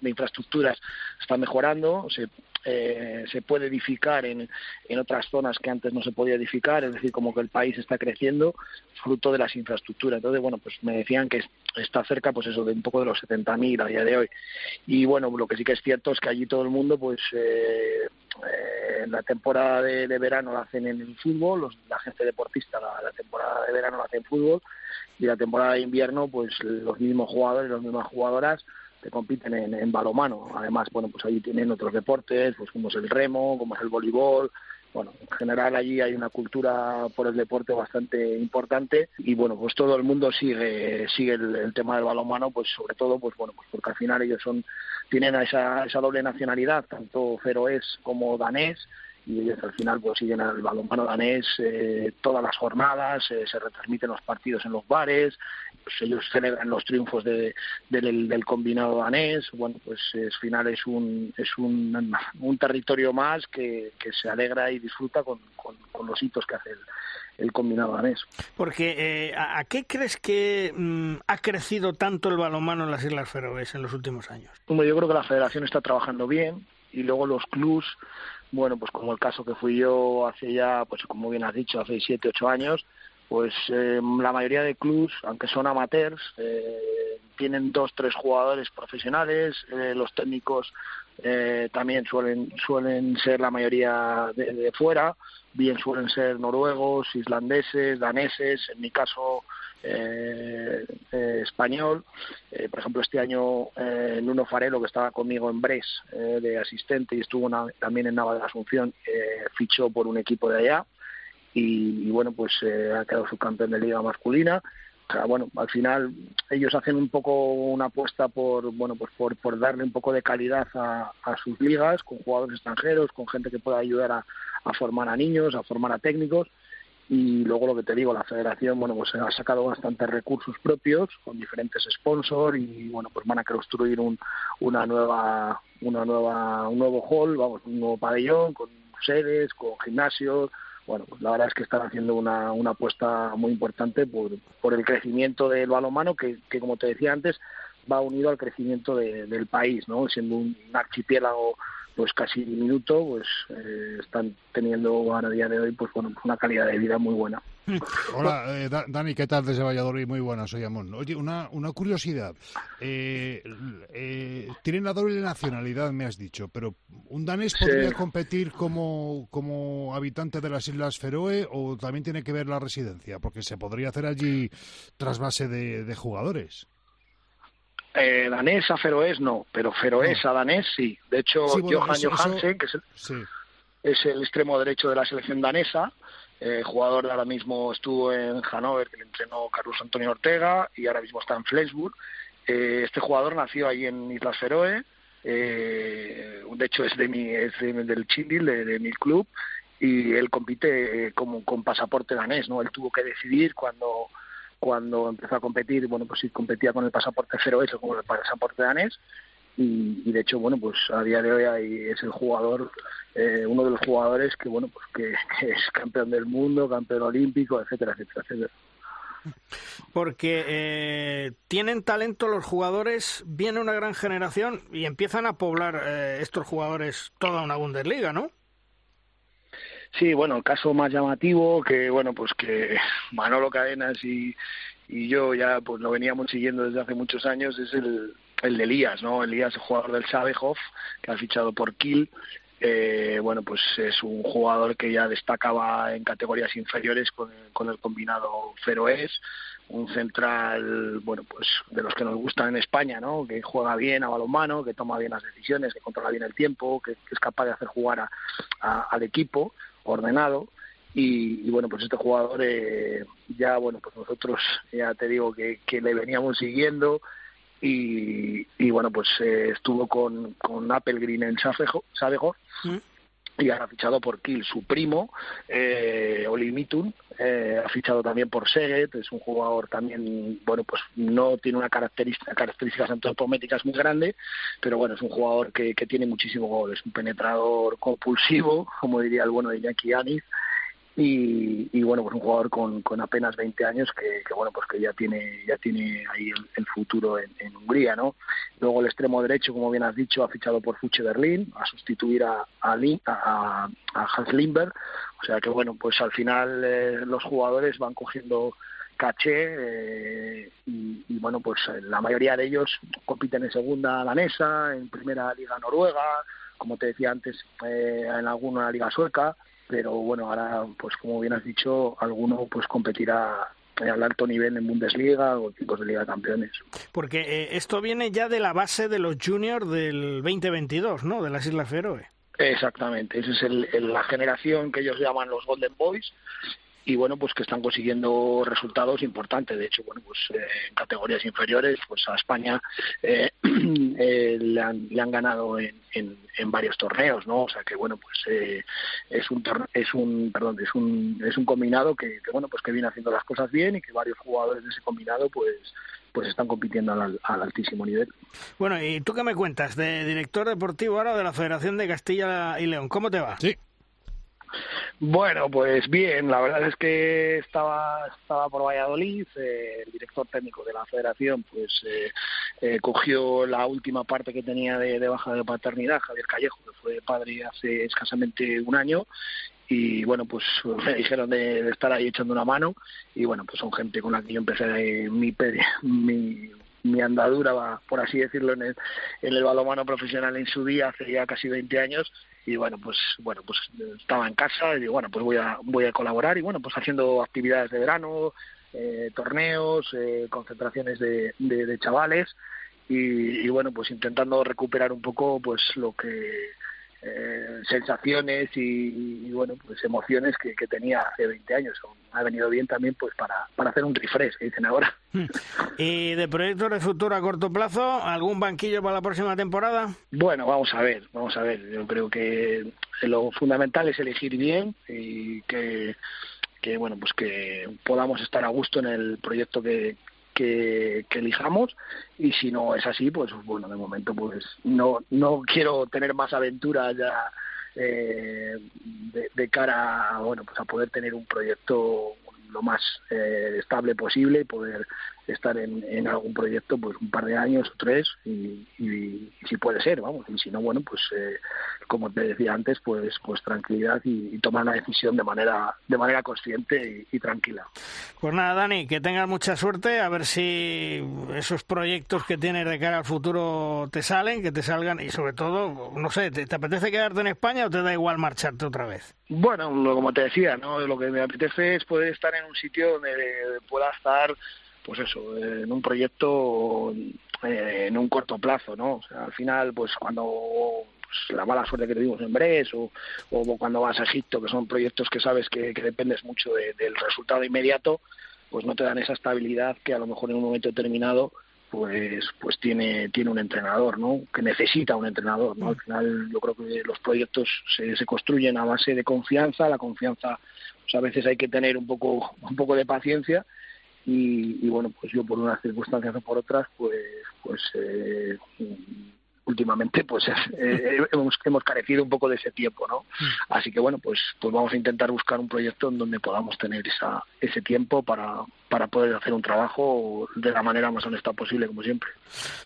de infraestructuras está mejorando, se, eh, se puede edificar en, en otras zonas que antes no se podía edificar, es decir, como que el país está creciendo fruto de las infraestructuras. Entonces, bueno, pues me decían que está cerca, pues eso, de un poco de los 70.000 a día de hoy. Y bueno, lo que sí que es cierto es que allí todo el mundo, pues eh, eh, la temporada de, verano la hacen en el fútbol, la gente deportista la, la temporada de verano la hace en fútbol y la temporada de invierno pues los mismos jugadores, las mismas jugadoras que compiten en, en balomano. Además, bueno, pues allí tienen otros deportes, pues como es el remo, como es el voleibol, bueno, en general allí hay una cultura por el deporte bastante importante y bueno, pues todo el mundo sigue sigue el, tema del balonmano, pues sobre todo, pues bueno, pues porque al final ellos son tienen esa, esa doble nacionalidad, tanto feroés como danés y ellos al final pues siguen al balonmano danés eh, todas las jornadas, eh, se retransmiten los partidos en los bares, pues ellos celebran los triunfos de, del, combinado danés, bueno pues al final es un es un, un territorio más que, que, se alegra y disfruta con, con, los hitos que hace el, combinado danés. Porque, eh, ¿a qué crees que mm, ha crecido tanto el balonmano en las Islas Feroes en los últimos años? Bueno, yo creo que la federación está trabajando bien y luego los clubs bueno, pues como el caso que fui yo hace ya, pues como bien has dicho, hace siete, ocho años, pues eh, la mayoría de clubs, aunque son amateurs, eh, tienen dos, tres jugadores profesionales, eh, los técnicos también suelen, suelen ser la mayoría de, fuera, bien suelen ser noruegos, islandeses, daneses, en mi caso eh, eh, español. Eh, por ejemplo, este año eh, Nuno Farelo, que estaba conmigo en Bres de asistente y estuvo también en Nava de la Asunción, fichó por un equipo de allá y, bueno, pues ha quedado subcampeón de liga masculina. O sea, bueno, al final ellos hacen un poco una apuesta por, bueno, pues por, por darle un poco de calidad a, a sus ligas, con jugadores extranjeros, con gente que pueda ayudar a, a formar a niños, a formar a técnicos y luego lo que te digo la federación bueno pues ha sacado bastantes recursos propios con diferentes sponsors y bueno pues van a construir un, una nueva una nueva un nuevo hall vamos un nuevo pabellón con sedes con gimnasios bueno pues la verdad es que están haciendo una, una apuesta muy importante por, por el crecimiento del balonmano que, que como te decía antes va unido al crecimiento del país no siendo un archipiélago pues casi diminuto, pues eh, están teniendo a día de hoy pues bueno una calidad de vida muy buena. Hola, eh, Dani, ¿qué tal desde Valladolid? Muy buena, soy Amón. Oye, una, una curiosidad. Eh, tienen la doble nacionalidad, me has dicho, pero ¿Un danés podría competir como, como habitante de las Islas Feroe o también tiene que ver la residencia? Porque se podría hacer allí trasvase de, de jugadores. Eh, danés a feroés no, pero feroés a danés sí. De hecho, Johan Johansen, que es el, es el extremo derecho de la selección danesa, eh, jugador de ahora mismo estuvo en Hannover, que le entrenó Carlos Antonio Ortega, y ahora mismo está en Flensburg. Eh, este jugador nació ahí en Islas Feroe, eh, de hecho es de mi es del Chindil, de, mi club y él compite como con pasaporte danés no él tuvo que decidir cuando cuando empezó a competir bueno pues si competía con el pasaporte feroés o con el pasaporte danés y, de hecho bueno pues a día de hoy ahí es el jugador eh, uno de los jugadores que bueno pues que, es campeón del mundo campeón olímpico etcétera etcétera etcétera porque eh, tienen talento los jugadores, viene una gran generación y empiezan a poblar eh, estos jugadores toda una Bundesliga, ¿no? Sí, bueno, el caso más llamativo que, bueno, pues que Manolo Cadenas y, yo ya pues lo veníamos siguiendo desde hace muchos años es el, el de Elías, ¿no? Elías, jugador del Sabehoff, que ha fichado por Kiel eh, bueno, pues es un jugador que ya destacaba en categorías inferiores con, el combinado feroés, un central, bueno, pues de los que nos gustan en España, ¿no? Que juega bien a balonmano, que toma bien las decisiones, que controla bien el tiempo, que, es capaz de hacer jugar al equipo ordenado. Y, bueno, pues este jugador eh, ya, bueno, pues nosotros ya te digo que, que le veníamos siguiendo, y, bueno, pues eh, estuvo con, con Apple Green en Sabejo, mm. Y ha fichado por Kiel. Su primo, eh, Oli Mitun, eh, ha fichado también por Seget, es un jugador también, bueno, pues no tiene una característica, características antropométricas muy grande, pero bueno, es un jugador que, que tiene muchísimo gol, es un penetrador compulsivo, como diría el bueno de Iñaki Anis, y, bueno pues un jugador con, con apenas 20 años que, bueno pues que ya tiene ya tiene ahí el, futuro en, Hungría no luego el extremo derecho como bien has dicho ha fichado por Fuche Berlín a sustituir a Hans Lindberg. O sea que bueno pues al final eh, los jugadores van cogiendo caché eh, y, y, bueno pues la mayoría de ellos compiten en segunda danesa en primera liga noruega como te decía antes eh, en alguna liga sueca pero bueno, ahora, pues como bien has dicho, alguno pues competirá al alto nivel en Bundesliga o equipos de Liga de Campeones. Porque eh, esto viene ya de la base de los juniors del 2022, ¿no? De las Islas Feroe. Exactamente, esa es el, la generación que ellos llaman los Golden Boys y bueno pues que están consiguiendo resultados importantes de hecho bueno pues eh, en categorías inferiores pues a España eh, eh, le, han, le, han, ganado en, en, en, varios torneos no o sea que bueno pues es un es un perdón es un es un combinado que, que, bueno pues que viene haciendo las cosas bien y que varios jugadores de ese combinado pues pues están compitiendo al, al, altísimo nivel. Bueno, ¿y tú qué me cuentas de director deportivo ahora de la Federación de Castilla y León? ¿Cómo te va? Sí, bueno, pues bien, la verdad es que estaba, estaba por Valladolid, eh, el director técnico de la federación pues eh, eh, cogió la última parte que tenía de, baja de paternidad, Javier Callejo, que fue padre hace escasamente un año, y bueno, pues me dijeron de, estar ahí echando una mano, y bueno, pues son gente con la que yo empecé mi, mi, mi andadura, por así decirlo, en el, en el balonmano profesional en su día, hace ya casi 20 años, y bueno pues bueno pues estaba en casa y digo, bueno pues voy a voy a colaborar y bueno pues haciendo actividades de verano eh, torneos eh, concentraciones de, de, chavales y, y, bueno pues intentando recuperar un poco pues lo que eh, sensaciones y, bueno pues emociones que, tenía hace 20 años. Ha venido bien también pues para, para hacer un refresh que dicen ahora. Y de proyectos de futuro a corto plazo algún banquillo para la próxima temporada bueno vamos a ver vamos a ver. Yo creo que lo fundamental es elegir bien y que que bueno pues que podamos estar a gusto en el proyecto que, que, elijamos. Y si no es así pues bueno de momento pues no no quiero tener más aventuras ya eh, de, cara a, bueno pues a poder tener un proyecto lo más eh, estable posible y poder estar en, en, algún proyecto pues un par de años o tres y, si puede ser vamos y si no bueno pues eh, como te decía antes pues pues tranquilidad y, tomar una decisión de manera de manera consciente y, tranquila. Pues nada Dani que tengas mucha suerte a ver si esos proyectos que tienes de cara al futuro te salen que te salgan y sobre todo no sé te, apetece quedarte en España o te da igual marcharte otra vez bueno como te decía no lo que me apetece es poder estar en un sitio donde pueda estar pues eso, en un proyecto eh, en un corto plazo, ¿no? O sea, al final, pues cuando pues, la mala suerte que tuvimos en Bres o, o, cuando vas a Egipto, que son proyectos que sabes que, dependes mucho del resultado inmediato, pues no te dan esa estabilidad que a lo mejor en un momento determinado pues pues tiene tiene un entrenador no que necesita un entrenador no al final yo creo que los proyectos se, se construyen a base de confianza la confianza pues a veces hay que tener un poco un poco de paciencia y, bueno pues yo por unas circunstancias o por otras pues pues eh, últimamente pues eh, hemos, hemos carecido un poco de ese tiempo no mm. así que bueno pues pues vamos a intentar buscar un proyecto en donde podamos tener esa ese tiempo para para poder hacer un trabajo de la manera más honesta posible como siempre.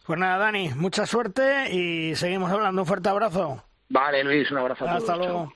Pues nada Dani mucha suerte y seguimos hablando. Un fuerte abrazo. Vale Luis un abrazo a hasta luego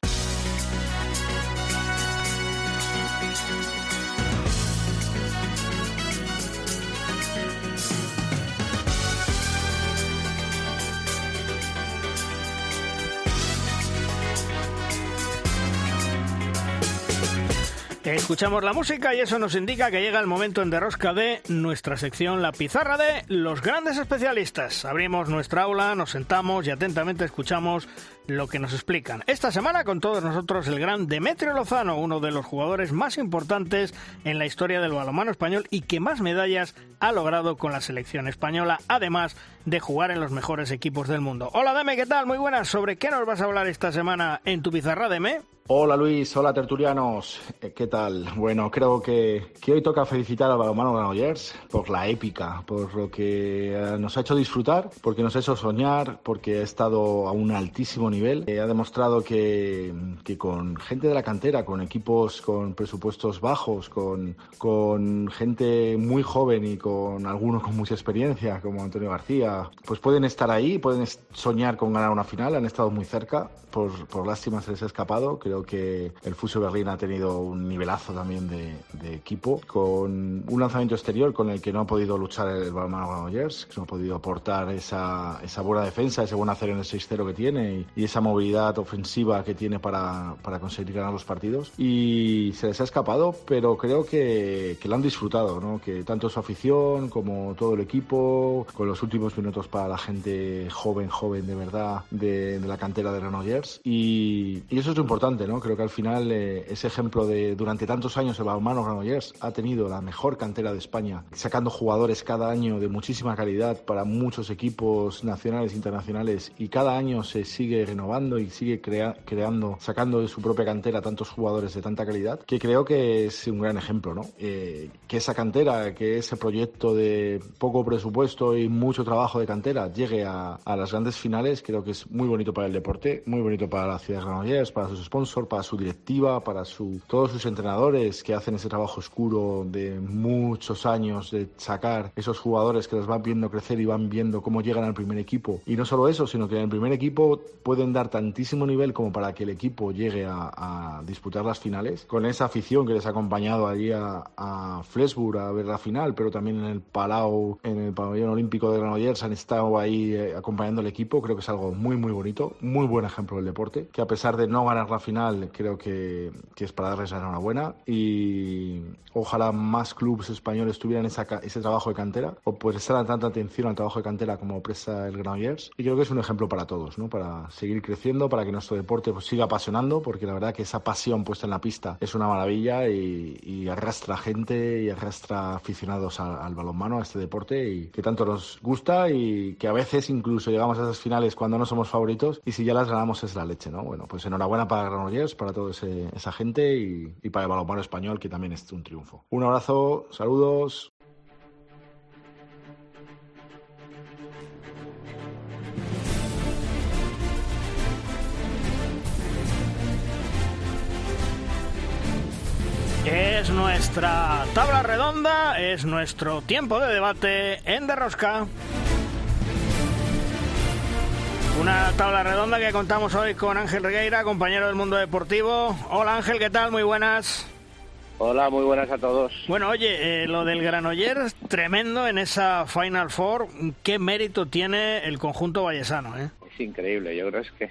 Escuchamos la música y eso nos indica que llega el momento en derrosca de nuestra sección La Pizarra de los grandes especialistas. Abrimos nuestra aula, nos sentamos y atentamente escuchamos lo que nos explican. Esta semana con todos nosotros el gran Demetrio Lozano, uno de los jugadores más importantes en la historia del balonmano español y que más medallas ha logrado con la selección española, además de jugar en los mejores equipos del mundo. Hola Deme, ¿qué tal? Muy buenas. ¿Sobre qué nos vas a hablar esta semana en tu pizarra, Deme? Hola Luis, hola tertulianos, eh, ¿qué tal? Bueno, creo que, hoy toca felicitar al balonmano Granollers por la épica, por lo que eh, nos ha hecho disfrutar, porque nos ha hecho soñar, porque ha estado a un altísimo nivel. Eh, ha demostrado que, que, con gente de la cantera, con equipos con presupuestos bajos, con, con gente muy joven y con algunos con mucha experiencia, como Antonio García, pues pueden estar ahí, pueden soñar con ganar una final, han estado muy cerca, por, por lástima se les ha escapado, creo que el Fusio Berlín ha tenido un nivelazo también de, equipo, con un lanzamiento exterior con el que no ha podido luchar el Balmano Granollers, que no ha podido aportar esa, esa buena defensa, ese buen hacer en el 6-0 que tiene y, esa movilidad ofensiva que tiene para, para, conseguir ganar los partidos. Y se les ha escapado, pero creo que, que lo han disfrutado, ¿no? que tanto su afición como todo el equipo, con los últimos minutos para la gente joven, joven de verdad de, de la cantera de Granollers. Y, y eso es lo importante, Creo que al final eh, ese ejemplo de durante tantos años el balonmano Granollers ha tenido la mejor cantera de España, sacando jugadores cada año de muchísima calidad para muchos equipos nacionales e internacionales y cada año se sigue renovando y sigue creando, sacando de su propia cantera tantos jugadores de tanta calidad, que creo que es un gran ejemplo, ¿no? Eh, que esa cantera, que ese proyecto de poco presupuesto y mucho trabajo de cantera llegue a, a las grandes finales, creo que es muy bonito para el deporte, muy bonito para la ciudad de Granollers, para sus sponsors para su directiva, para su, todos sus entrenadores que hacen ese trabajo oscuro de muchos años de sacar esos jugadores que los van viendo crecer y van viendo cómo llegan al primer equipo. Y no solo eso, sino que en el primer equipo pueden dar tantísimo nivel como para que el equipo llegue a, disputar las finales, con esa afición que les ha acompañado allí a, a Flesburg a ver la final, pero también en el Palau, en el pabellón olímpico de Granollers han estado ahí eh, acompañando al equipo. Creo que es algo muy, muy bonito, muy buen ejemplo del deporte, que a pesar de no ganar la final, creo que, es para darles la enhorabuena y ojalá más clubes españoles tuvieran ese trabajo de cantera o pues prestaran tanta atención al trabajo de cantera como presta el Granollers y creo que es un ejemplo para todos, ¿no? para seguir creciendo, para que nuestro deporte pues, siga apasionando porque la verdad que esa pasión puesta en la pista es una maravilla y, arrastra gente y arrastra aficionados al, al, balonmano, a este deporte y que tanto nos gusta y que a veces incluso llegamos a esas finales cuando no somos favoritos y si ya las ganamos es la leche, ¿no? Bueno, pues enhorabuena para Granollers para toda esa gente y, para el balonmano español, que también es un triunfo. Un abrazo, saludos. es nuestra tabla redonda, es nuestro tiempo de debate en Derrosca. Una tabla redonda que contamos hoy con Ángel Regueira, compañero del mundo deportivo. Hola Ángel, ¿qué tal? Muy buenas. Hola, muy buenas a todos. Bueno, oye, eh, lo del Granollers, tremendo en esa Final Four. ¿Qué mérito tiene el conjunto vallesano? Eh? Es increíble, yo creo es que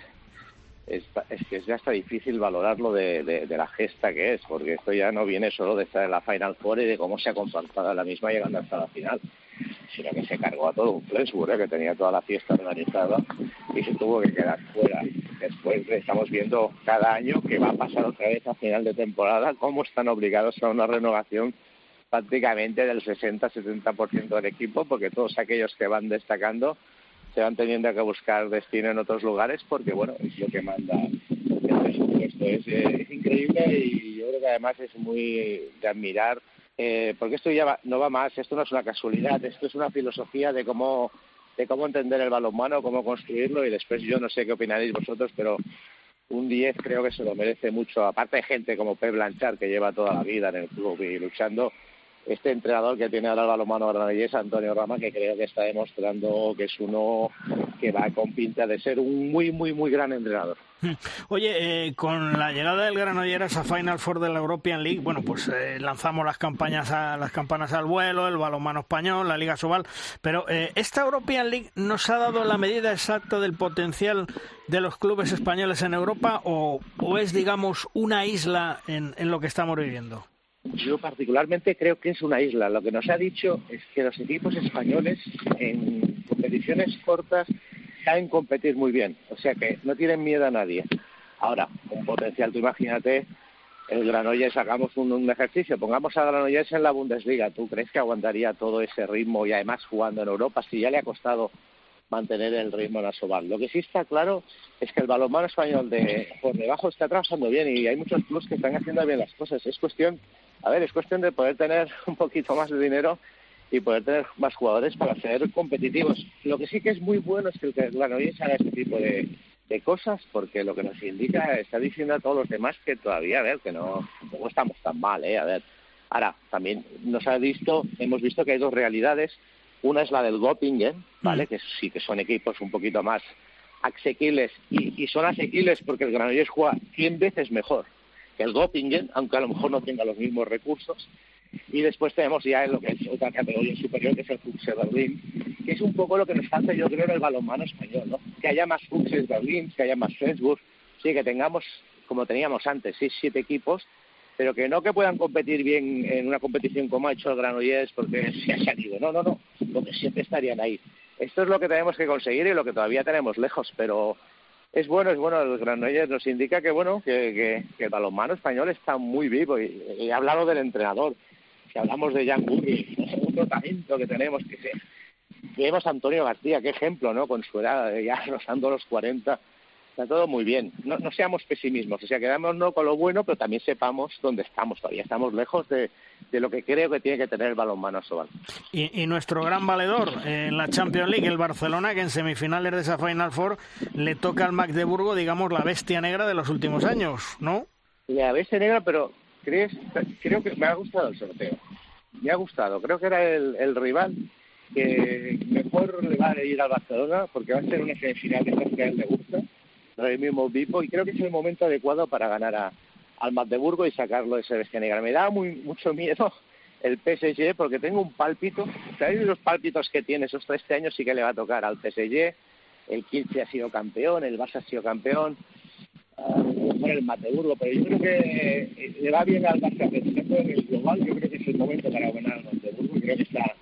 es, que es ya está difícil valorarlo de, de, la gesta que es, porque esto ya no viene solo de estar en la Final Four y de cómo se ha comportado la misma llegando hasta la final, sino que se cargó a todo un Flensburg, ¿eh? que tenía toda la fiesta organizada y se tuvo que quedar fuera. Después estamos viendo cada año que va a pasar otra vez a final de temporada, cómo están obligados a una renovación prácticamente del 60-70% del equipo, porque todos aquellos que van destacando se van teniendo que buscar destino en otros lugares porque, bueno, es lo que manda el presupuesto. Es, eh, increíble y yo creo que además es muy de admirar eh, porque esto ya no va más, esto no es una casualidad, esto es una filosofía de cómo de cómo entender el balonmano, cómo construirlo y después yo no sé qué opinaréis vosotros, pero un 10 creo que se lo merece mucho, aparte de gente como Pep Blanchard que lleva toda la vida en el club y luchando, este entrenador que tiene ahora el balonmano granadillés, Antonio Rama, que creo que está demostrando que es uno que va con pinta de ser un muy, muy, muy gran entrenador. Oye, eh, con la llegada del Granollers a Final Four de la European League, bueno, pues eh, lanzamos las campañas a, las campanas al vuelo, el balonmano español, la Liga Sobal, pero eh, esta European League nos ha dado la medida exacta del potencial de los clubes españoles en Europa o, es, digamos, una isla en lo que estamos viviendo? Yo particularmente creo que es una isla. Lo que nos ha dicho es que los equipos españoles en competiciones cortas saben competir muy bien, o sea que no tienen miedo a nadie. Ahora, un potencial, tú imagínate el Granollers, hagamos un, ejercicio, pongamos a Granollers en la Bundesliga, ¿tú crees que aguantaría todo ese ritmo y además jugando en Europa si ya le ha costado mantener el ritmo en Asobal? Lo que sí está claro es que el balonmano español de por debajo está trabajando bien y hay muchos clubes que están haciendo bien las cosas. Es cuestión a ver, es cuestión de poder tener un poquito más de dinero y poder tener más jugadores para ser competitivos. Lo que sí que es muy bueno es que el Granollers haga este tipo de, cosas, porque lo que nos indica está diciendo a todos los demás que todavía, a ver, que no, no estamos tan mal, ¿eh? A ver, ahora, también nos ha visto, hemos visto que hay dos realidades. Una es la del Göppingen, ¿vale? Mm. Que sí que son equipos un poquito más asequibles y, y son asequibles porque el Granollers juega 100 veces mejor el Göppingen, aunque a lo mejor no tenga los mismos recursos. Y después tenemos ya lo que es otra categoría superior, que es el Fuchs Berlín, que es un poco lo que nos falta, yo creo, en el balonmano español, ¿no? Que haya más Fuchs Berlín, que haya más Flensburg, sí, que tengamos, como teníamos antes, seis, siete equipos, pero que no que puedan competir bien en una competición como ha hecho el Granollers porque se ha salido. No, no, no, lo que siempre estarían ahí. Esto es lo que tenemos que conseguir y lo que todavía tenemos lejos, pero es bueno, es bueno. El Granollers nos indica que bueno que, que, el balonmano español está muy vivo y, he hablado del entrenador. Si hablamos de Jan Gurri, otro talento que tenemos que. Vemos a Antonio García, qué ejemplo, ¿no? Con su edad, ya rozando los 40, está todo muy bien. No, no seamos pesimismos, o sea, quedémonos con lo bueno, pero también sepamos dónde estamos. Todavía estamos lejos de, de lo que creo que tiene que tener el balonmano Sobal. Y, y nuestro gran valedor en la Champions League, el Barcelona, que en semifinales de esa Final Four le toca al Magdeburgo, digamos, la bestia negra de los últimos años, ¿no? La bestia negra, pero ¿crees? creo que me ha gustado el sorteo. Me ha gustado. Creo que era el, el rival que mejor le va a ir al Barcelona porque va a ser una semifinal de que a él le gusta mismo Vipo, y creo que es el momento adecuado para ganar a, al Magdeburgo y sacarlo de ese negra. Me da muy, mucho miedo el PSG porque tengo un pálpito, ¿sabéis los pálpitos que tiene esos este años? Sí que le va a tocar al PSG, el Kielce ha sido campeón, el Barça ha sido campeón, uh, el Magdeburgo, pero yo creo que le va bien al Barça, en el global, yo creo que es el momento para ganar al Magdeburgo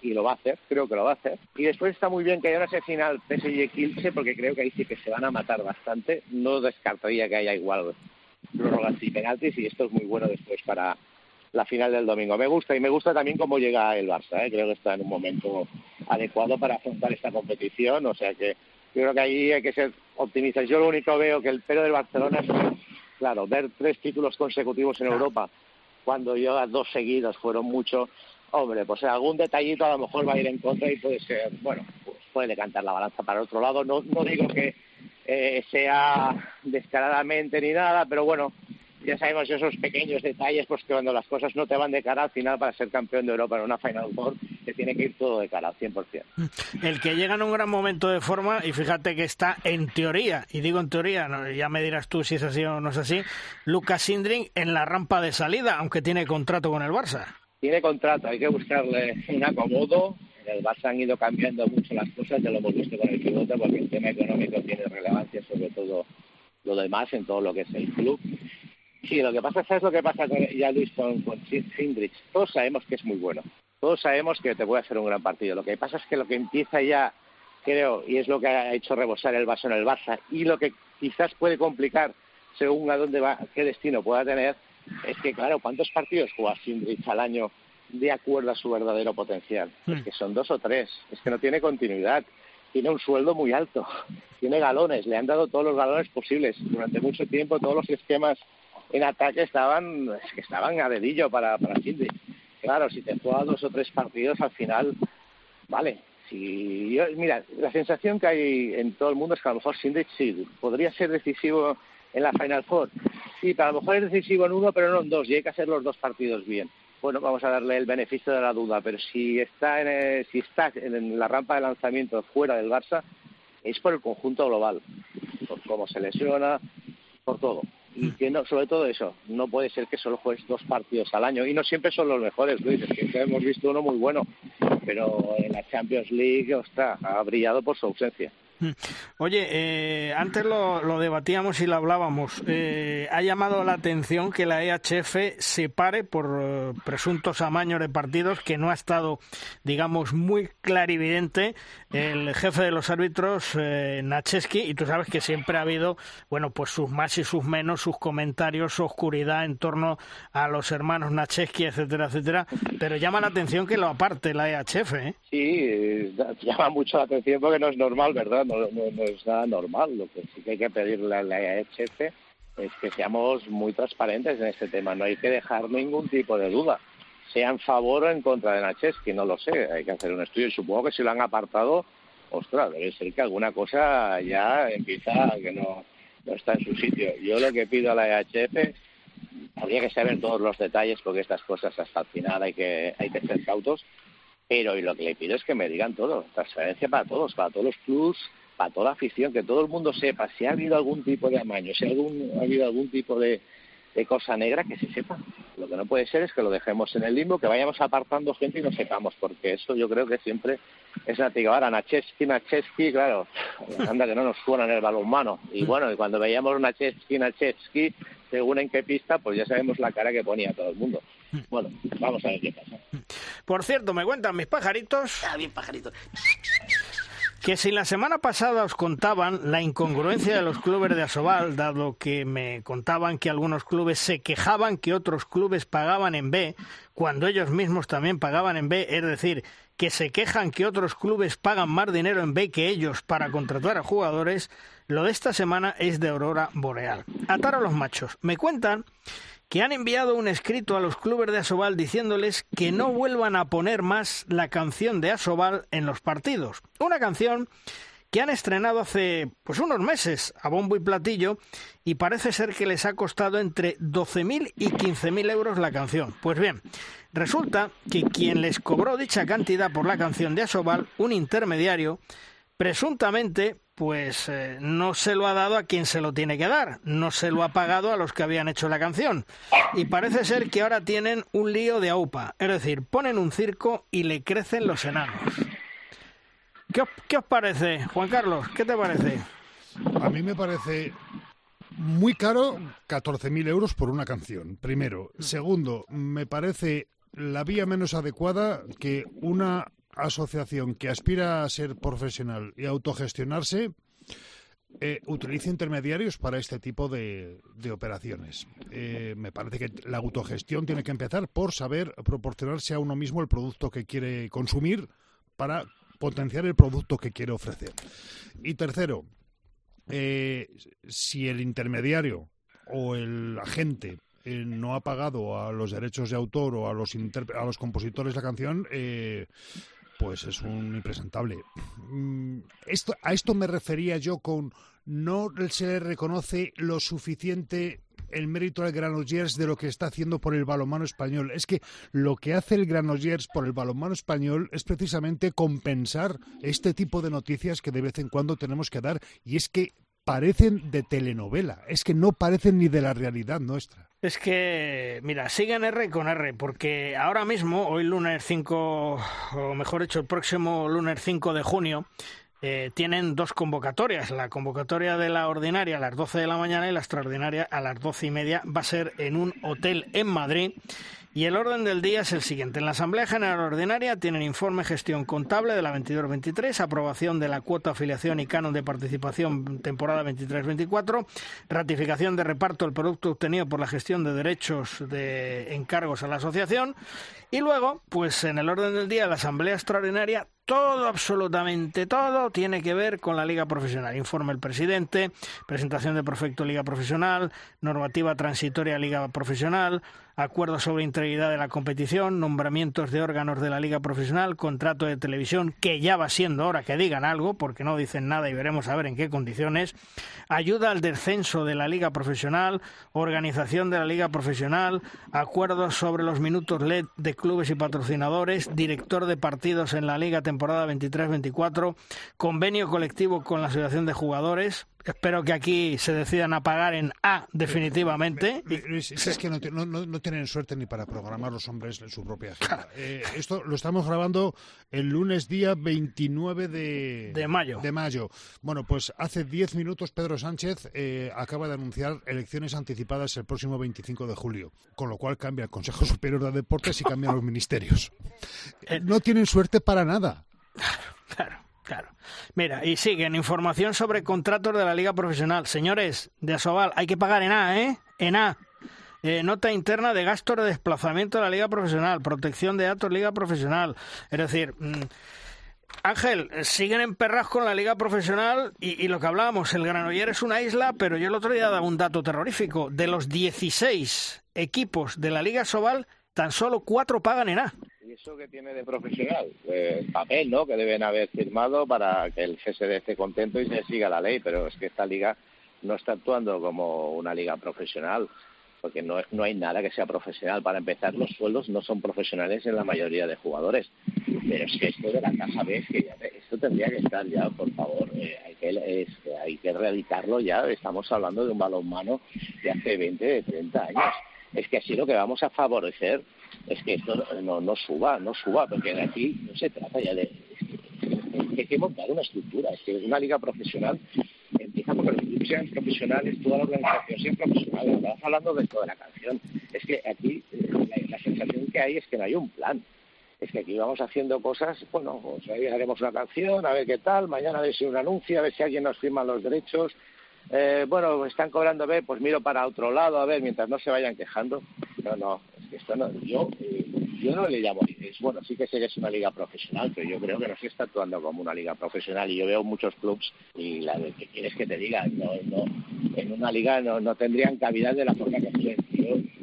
y lo va a hacer, creo que lo va a hacer. Y después está muy bien que haya una final PSG Kielce porque creo que ahí sí que se van a matar bastante. No descartaría que haya igual prórrogas y penaltis y esto es muy bueno después para la final del domingo. Me gusta y me gusta también cómo llega el Barça. ¿eh? Creo que está en un momento adecuado para afrontar esta competición. O sea que yo creo que ahí hay que ser optimistas. Yo lo único veo que el pero del Barcelona es, claro, ver tres títulos consecutivos en Europa cuando yo dos seguidos fueron mucho Hombre, pues algún detallito a lo mejor va a ir en contra y puede ser, bueno, pues puede decantar la balanza para otro lado. No, no digo que eh, sea descaradamente ni nada, pero bueno, ya sabemos esos pequeños detalles, pues que cuando las cosas no te van de cara al final para ser campeón de Europa en una Final Four, te tiene que ir todo de cara al 100%. El que llega en un gran momento de forma, y fíjate que está en teoría, y digo en teoría, ya me dirás tú si es así o no es así, Lucas Sindring en la rampa de salida, aunque tiene contrato con el Barça. Tiene contrato, hay que buscarle un acomodo. En el Barça han ido cambiando mucho las cosas, ya lo hemos visto con el pivote, porque el tema económico tiene relevancia sobre todo lo demás en todo lo que es el club. Sí, lo que pasa es lo que pasa con, ya Luis con, con Sindrich. Todos sabemos que es muy bueno. Todos sabemos que te puede hacer un gran partido. Lo que pasa es que lo que empieza ya, creo, y es lo que ha hecho rebosar el vaso en el Barça, y lo que quizás puede complicar según a dónde va, qué destino pueda tener, es que, claro, ¿cuántos partidos juega Sindrich al año de acuerdo a su verdadero potencial? Es hmm. que son dos o tres. Es que no tiene continuidad tiene un sueldo muy alto, tiene galones, le han dado todos los galones posibles. Durante mucho tiempo todos los esquemas en ataque estaban, que estaban a dedillo para, para Cindy. Claro, si te juega dos o tres partidos al final, vale. Si yo, mira, la sensación que hay en todo el mundo es que a lo mejor Cindy sí, podría ser decisivo en la Final Four. Sí, pero a lo mejor es decisivo en uno, pero no en dos, y hay que hacer los dos partidos bien bueno, vamos a darle el beneficio de la duda, pero si está en, eh, si está en la rampa de lanzamiento fuera del Barça, es por el conjunto global, por cómo se lesiona, por todo. Y que no, sobre todo eso, no puede ser que solo juegues dos partidos al año. Y no siempre son los mejores, Luis, que hemos visto uno muy bueno, pero en la Champions League, ostras, ha brillado por su ausencia. Mm. Oye, eh, antes lo, debatíamos y lo hablábamos. Eh, ha llamado la atención que la EHF se pare por eh, presuntos amaños de partidos que no ha estado, digamos, muy clarividente el jefe de los árbitros, Nacheski, y tú sabes que siempre ha habido, bueno, pues sus más y sus menos, sus comentarios, su oscuridad en torno a los hermanos Nacheski, etcétera, etcétera. Pero llama la atención que lo aparte la EHF. ¿eh? Sí, llama mucho la atención porque no es normal, ¿verdad? No, es nada normal. Lo que sí que hay que pedirle a la EHF es que seamos muy transparentes en este tema. No hay que dejar ningún tipo de duda. Sea en favor o en contra de Nacheski, no lo sé. Hay que hacer un estudio. Y supongo que si lo han apartado, ostras, debe ser que alguna cosa ya empieza que no, no está en su sitio. Yo lo que pido a la EHF habría que saber todos los detalles porque estas cosas hasta el final hay que hay que ser cautos pero y lo que le pido es que me digan todo transferencia para todos para todos los clubs para toda la afición, que todo el mundo sepa si ha habido algún tipo de amaño, si ha habido algún tipo de, cosa negra, que se sepa. Lo que no puede ser es que lo dejemos en el limbo, que vayamos apartando gente y no sepamos, porque eso yo creo que siempre es nativo. Ahora, Nacheski, Nacheski, claro, anda que no nos suena en el balonmano. Y bueno, y cuando veíamos Nacheski, Nacheski, según en qué pista, pues ya sabemos la cara que ponía todo el mundo. Bueno, vamos a ver qué pasa. Por cierto, me cuentan mis pajaritos. Ah, bien, pajaritos que si la semana pasada os contaban la incongruencia de los clubes de Asobal, dado que me contaban que algunos clubes se quejaban que otros clubes pagaban en B, cuando ellos mismos también pagaban en B, es decir, que se quejan que otros clubes pagan más dinero en B que ellos para contratar a jugadores, lo de esta semana es de aurora boreal. Atar a los machos. Me cuentan que han enviado un escrito a los clubes de Asobal diciéndoles que no vuelvan a poner más la canción de Asobal en los partidos. Una canción que han estrenado hace pues unos meses a bombo y platillo y parece ser que les ha costado entre 12.000 y 15.000 euros la canción. Pues bien, resulta que quien les cobró dicha cantidad por la canción de Asobal, un intermediario, presuntamente pues eh, no se lo ha dado a quien se lo tiene que dar, no se lo ha pagado a los que habían hecho la canción. Y parece ser que ahora tienen un lío de AUPA, es decir, ponen un circo y le crecen los enanos. ¿Qué os, qué os parece, Juan Carlos? ¿Qué te parece? A mí me parece muy caro 14.000 euros por una canción, primero. Segundo, me parece la vía menos adecuada que una asociación que aspira a ser profesional y autogestionarse eh, utilice intermediarios para este tipo de, operaciones. Eh, me parece que la autogestión tiene que empezar por saber proporcionarse a uno mismo el producto que quiere consumir para potenciar el producto que quiere ofrecer. Y tercero, eh, si el intermediario o el agente no ha pagado a los derechos de autor o a los, a los compositores la canción, pues es un impresentable. Mm, a esto me refería yo con no se le reconoce lo suficiente el mérito al Granollers de lo que está haciendo por el balonmano español. Es que lo que hace el Granollers por el balonmano español es precisamente compensar este tipo de noticias que de vez en cuando tenemos que dar y es que parecen de telenovela, es que no parecen ni de la realidad nuestra. Es que, mira, siguen R con R, porque ahora mismo, hoy lunes 5, o mejor dicho, el próximo lunes 5 de junio, eh, tienen dos convocatorias. La convocatoria de la ordinaria a las 12 de la mañana y la extraordinaria a las 12 y media va a ser en un hotel en Madrid y el orden del día es el siguiente. En la Asamblea General Ordinaria tienen informe gestión contable de la 22-23, aprobación de la cuota afiliación y canon de participación temporada 23-24, ratificación de reparto del producto obtenido por la gestión de derechos de encargos a la asociación y luego, pues en el orden del día de la Asamblea Extraordinaria todo, absolutamente todo, tiene que ver con la Liga Profesional. Informe el presidente, presentación de Profecto Liga Profesional, normativa transitoria Liga Profesional, acuerdo sobre integridad de la competición, nombramientos de órganos de la Liga Profesional, contrato de televisión, que ya va siendo hora que digan algo, porque no dicen nada y veremos a ver en qué condiciones, ayuda al descenso de la Liga Profesional, organización de la Liga Profesional, acuerdos sobre los minutos LED de clubes y patrocinadores, director de partidos en la Liga temporada 23-24, convenio colectivo con la Asociación de Jugadores, Espero que aquí se decidan a pagar en A definitivamente. es que no, tienen suerte ni para programar los hombres en su propia agenda. Eh, esto lo estamos grabando el lunes día 29 de, de mayo. De mayo. Bueno, pues hace 10 minutos Pedro Sánchez eh, acaba de anunciar elecciones anticipadas el próximo 25 de julio, con lo cual cambia el Consejo Superior de Deportes y cambian los ministerios. Eh, no tienen suerte para nada. Claro. Claro. Mira, y siguen información sobre contratos de la Liga Profesional. Señores de Asobal, hay que pagar en A, ¿eh? En A. Eh, nota interna de gastos de desplazamiento de la Liga Profesional, protección de datos Liga Profesional. Es decir, mm, Ángel, siguen en perras con la Liga Profesional y, lo que hablábamos, el Granoller es una isla, pero yo el otro día daba un dato terrorífico. De los 16 equipos de la Liga Sobal, tan solo cuatro pagan en A eso que tiene de profesional? Pues papel, ¿no? Que deben haber firmado para que el CSD esté contento y se siga la ley, pero es que esta liga no está actuando como una liga profesional, porque no, no hay nada que sea profesional. Para empezar, los sueldos no son profesionales en la mayoría de jugadores. Pero es que esto de la casa B, que ya, esto tendría que estar ya, por favor, eh, hay, que, es, hay que erradicarlo ya. Estamos hablando de un balonmano de hace 20, de 30 años. Es que así lo que vamos a favorecer es que esto no, no suba, no suba, porque de aquí no se trata ya de... hay que montar una estructura, es que una liga profesional empieza por clubes sean profesionales, toda la organización sea profesional, estamos hablando de toda la canción. Es que aquí la, sensación que hay es que no hay un plan. Es que aquí vamos haciendo cosas, bueno, pues hoy haremos una canción, a ver qué tal, mañana a ver si un anuncio, a ver si alguien nos firma los derechos, eh, bueno, están cobrando, a ver, pues miro para otro lado, a ver, mientras no se vayan quejando. No, no, esto no, yo, eh, yo no le llamo, es, bueno, sí que sé que es una liga profesional, pero yo creo que no se está actuando como una liga profesional y yo veo muchos clubs y la de que quieres que te diga, no, no, en una liga no, no tendrían cavidad de la forma que se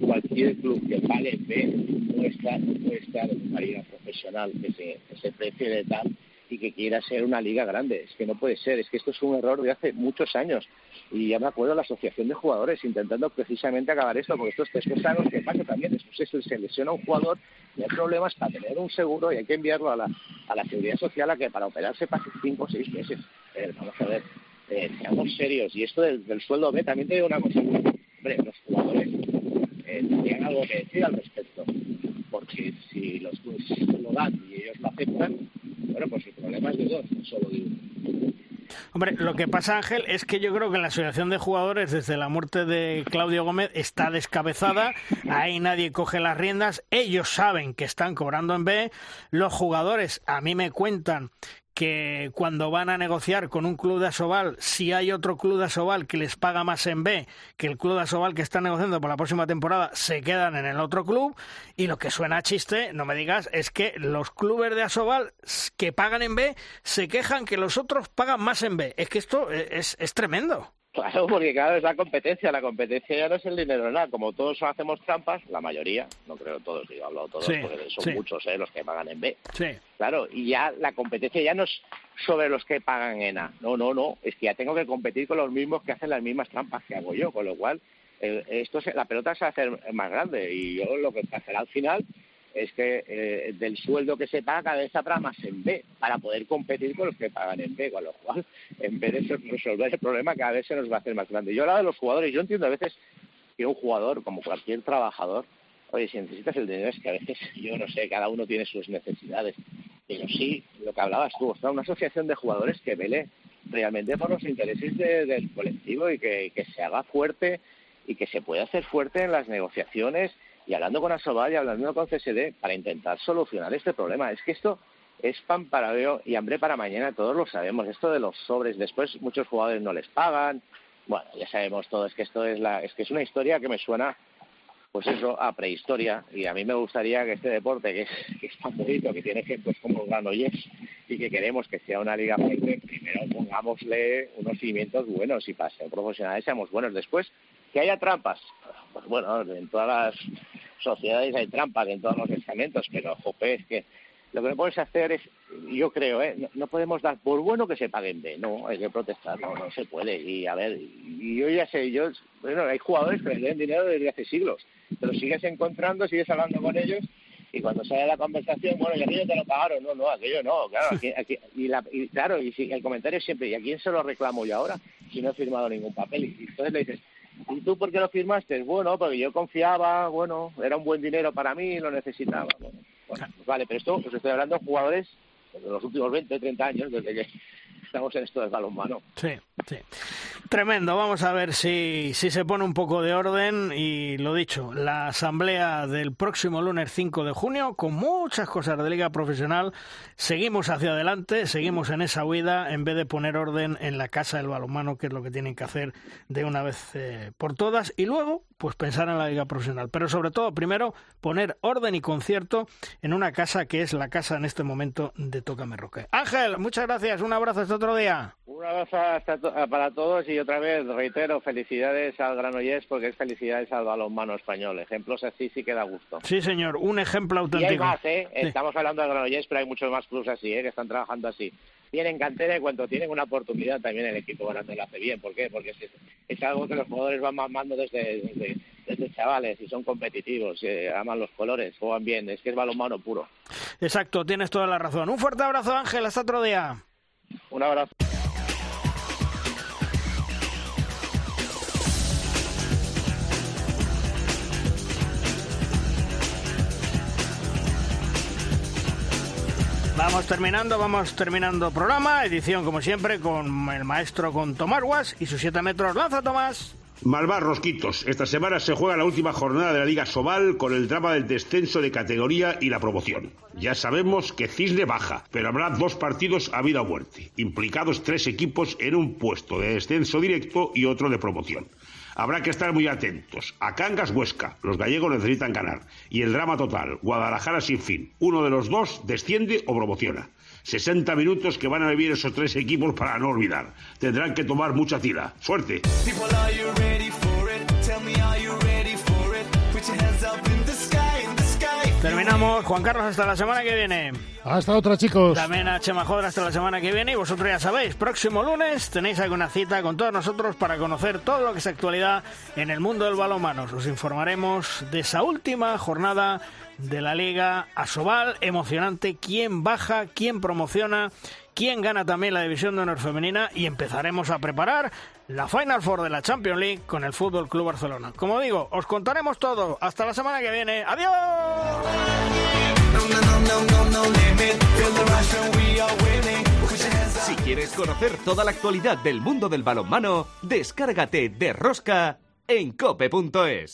cualquier club que pague B no está, no puede estar en una liga profesional que se, que se precie de tal y que quiera ser una liga grande. Es que no puede ser, es que esto es un error de hace muchos años. Y ya me acuerdo la Asociación de Jugadores intentando precisamente acabar esto, porque esto, es algo que pasa también. Después se lesiona un jugador y hay problemas para tener un seguro y hay que enviarlo a la, a la Seguridad Social a que para operarse pase cinco o seis meses. vamos a ver, eh, seamos serios. Y esto del, sueldo B, también te digo una cosa. Los jugadores eh, tendrían algo que decir al respecto. Porque si los clubes lo dan y ellos lo aceptan, bueno, pues el problema es de dos, solo de uno. Hombre, lo que pasa, Ángel, es que yo creo que la asociación de jugadores, desde la muerte de Claudio Gómez, está descabezada. Ahí nadie coge las riendas. Ellos saben que están cobrando en B. Los jugadores, a mí me cuentan que cuando van a negociar con un club de Asobal, si hay otro club de Asobal que les paga más en B que el club de Asobal que está negociando por la próxima temporada, se quedan en el otro club. Y lo que suena a chiste, no me digas, es que los clubes de Asobal que pagan en B se quejan que los otros pagan más en B. Es que esto es, es tremendo. Claro, porque claro, es la competencia. La competencia ya no es el dinero, nada. Como todos hacemos trampas, la mayoría, no creo todos, digo, hablo todos, porque son muchos ¿eh? los que pagan en B. Sí. Claro, y ya la competencia ya no es sobre los que pagan en A. No, no, no. Es que ya tengo que competir con los mismos que hacen las mismas trampas que hago yo, con lo cual eh, esto la pelota se va a hacer más grande y yo lo que pasará al final es que eh, del sueldo que se paga cada vez habrá más en B para poder competir con los que pagan en B, con lo cual en vez de resolver el problema cada vez se nos va a hacer más grande. Yo hablaba de los jugadores, yo entiendo a veces que un jugador, como cualquier trabajador, oye, si necesitas el dinero es que a veces, yo no sé, cada uno tiene sus necesidades, pero sí, lo que hablabas tú, o una asociación de jugadores que vele realmente por los intereses del colectivo y que, que se haga fuerte y que se pueda hacer fuerte en las negociaciones y hablando con Asobal y hablando con CSD para intentar solucionar este problema. Es que esto es pan para hoy y hambre para mañana, todos lo sabemos. Esto de los sobres, después muchos jugadores no les pagan. Bueno, ya sabemos todos que esto es la, es que es una historia que me suena, pues eso, a prehistoria. Y a mí me gustaría que este deporte, que es, que es tan bonito, que tiene ejemplos como Granollers y que queremos que sea una liga fuerte, primero pongámosle unos cimientos buenos y para ser profesionales seamos buenos. Después, que haya trampas, pues bueno, en todas las sociedades hay trampas, en todos los estamentos, pero jope, es que lo que no puedes hacer es, yo creo, ¿eh? no, podemos dar por bueno que se paguen B, no, hay que protestar, no, no se puede. Y a ver, y yo ya sé, yo, bueno, hay jugadores que les den dinero desde hace siglos, pero sigues encontrando, sigues hablando con ellos y cuando sale la conversación, bueno, y aquello te lo pagaron, no, no, aquello no, claro, aquí, aquí, y, la, y claro, y si, el comentario es siempre, ¿y a quién se lo reclamo yo ahora si no he firmado ningún papel? Y entonces le dices, ¿Y tú por qué lo firmaste? Bueno, porque yo confiaba, bueno, era un buen dinero para mí, lo necesitaba. Bueno, pues vale, pero esto os estoy hablando de jugadores de los últimos 20, 30 años, desde que estamos en esto del balonmano. Sí, sí. Tremendo. Vamos a ver si, si se pone un poco de orden. Y lo dicho, la asamblea del próximo lunes 5 de junio, con muchas cosas de liga profesional, seguimos hacia adelante, seguimos en esa huida, en vez de poner orden en la casa del balonmano, que es lo que tienen que hacer de una vez eh, por todas. Y luego, pues pensar en la liga profesional. Pero sobre todo, primero, poner orden y concierto en una casa que es la casa en este momento de Tócame Roque. Ángel, muchas gracias. Un abrazo hasta otro día. Un abrazo para todos y otra vez reitero, felicidades al Granollers porque es felicidades al balonmano español. Ejemplos así sí que da gusto. Sí, señor, un ejemplo auténtico. Y hay más, ¿eh? Estamos hablando del Granollers, pero hay muchos más clubes así, ¿eh? Que están trabajando así. Tienen cantera y cuando tienen una oportunidad también el equipo grande lo hace bien. ¿Por qué? Porque es, algo que los jugadores van mamando desde, desde, desde chavales y son competitivos, eh, aman los colores, juegan bien. Es que es balonmano puro. Exacto, tienes toda la razón. Un fuerte abrazo, Ángel. Hasta otro día. Un abrazo. Vamos terminando, vamos terminando programa, edición como siempre con el maestro con Tomarguas y sus 7 metros. ¡Lanza, Tomás! Malvar Rosquitos. Esta semana se juega la última jornada de la Liga Sobal con el drama del descenso de categoría y la promoción. Ya sabemos que Cisne baja, pero habrá dos partidos a vida o muerte, implicados tres equipos en un puesto de descenso directo y otro de promoción. Habrá que estar muy atentos. A Cangas Huesca, los gallegos necesitan ganar. Y el drama total, Guadalajara sin fin. Uno de los dos desciende o promociona. 60 minutos que van a vivir esos tres equipos para no olvidar. Tendrán que tomar mucha tira. ¡Suerte! Terminamos. Juan Carlos, hasta la semana que viene. Hasta otra, chicos. También a Chema Joder hasta la semana que viene. Y vosotros ya sabéis, próximo lunes tenéis alguna cita con todos nosotros para conocer todo lo que es actualidad en el mundo del balonmano. Os informaremos de esa última jornada de la Liga Asobal. Emocionante. ¿Quién baja? ¿Quién promociona? ¿Quién gana también la División de Honor Femenina? Y empezaremos a preparar la Final Four de la Champions League con el Fútbol Club Barcelona. Como digo, os contaremos todo. Hasta la semana que viene. ¡Adiós! Si quieres conocer toda la actualidad del mundo del balonmano, descárgate de Rosca en cope.es.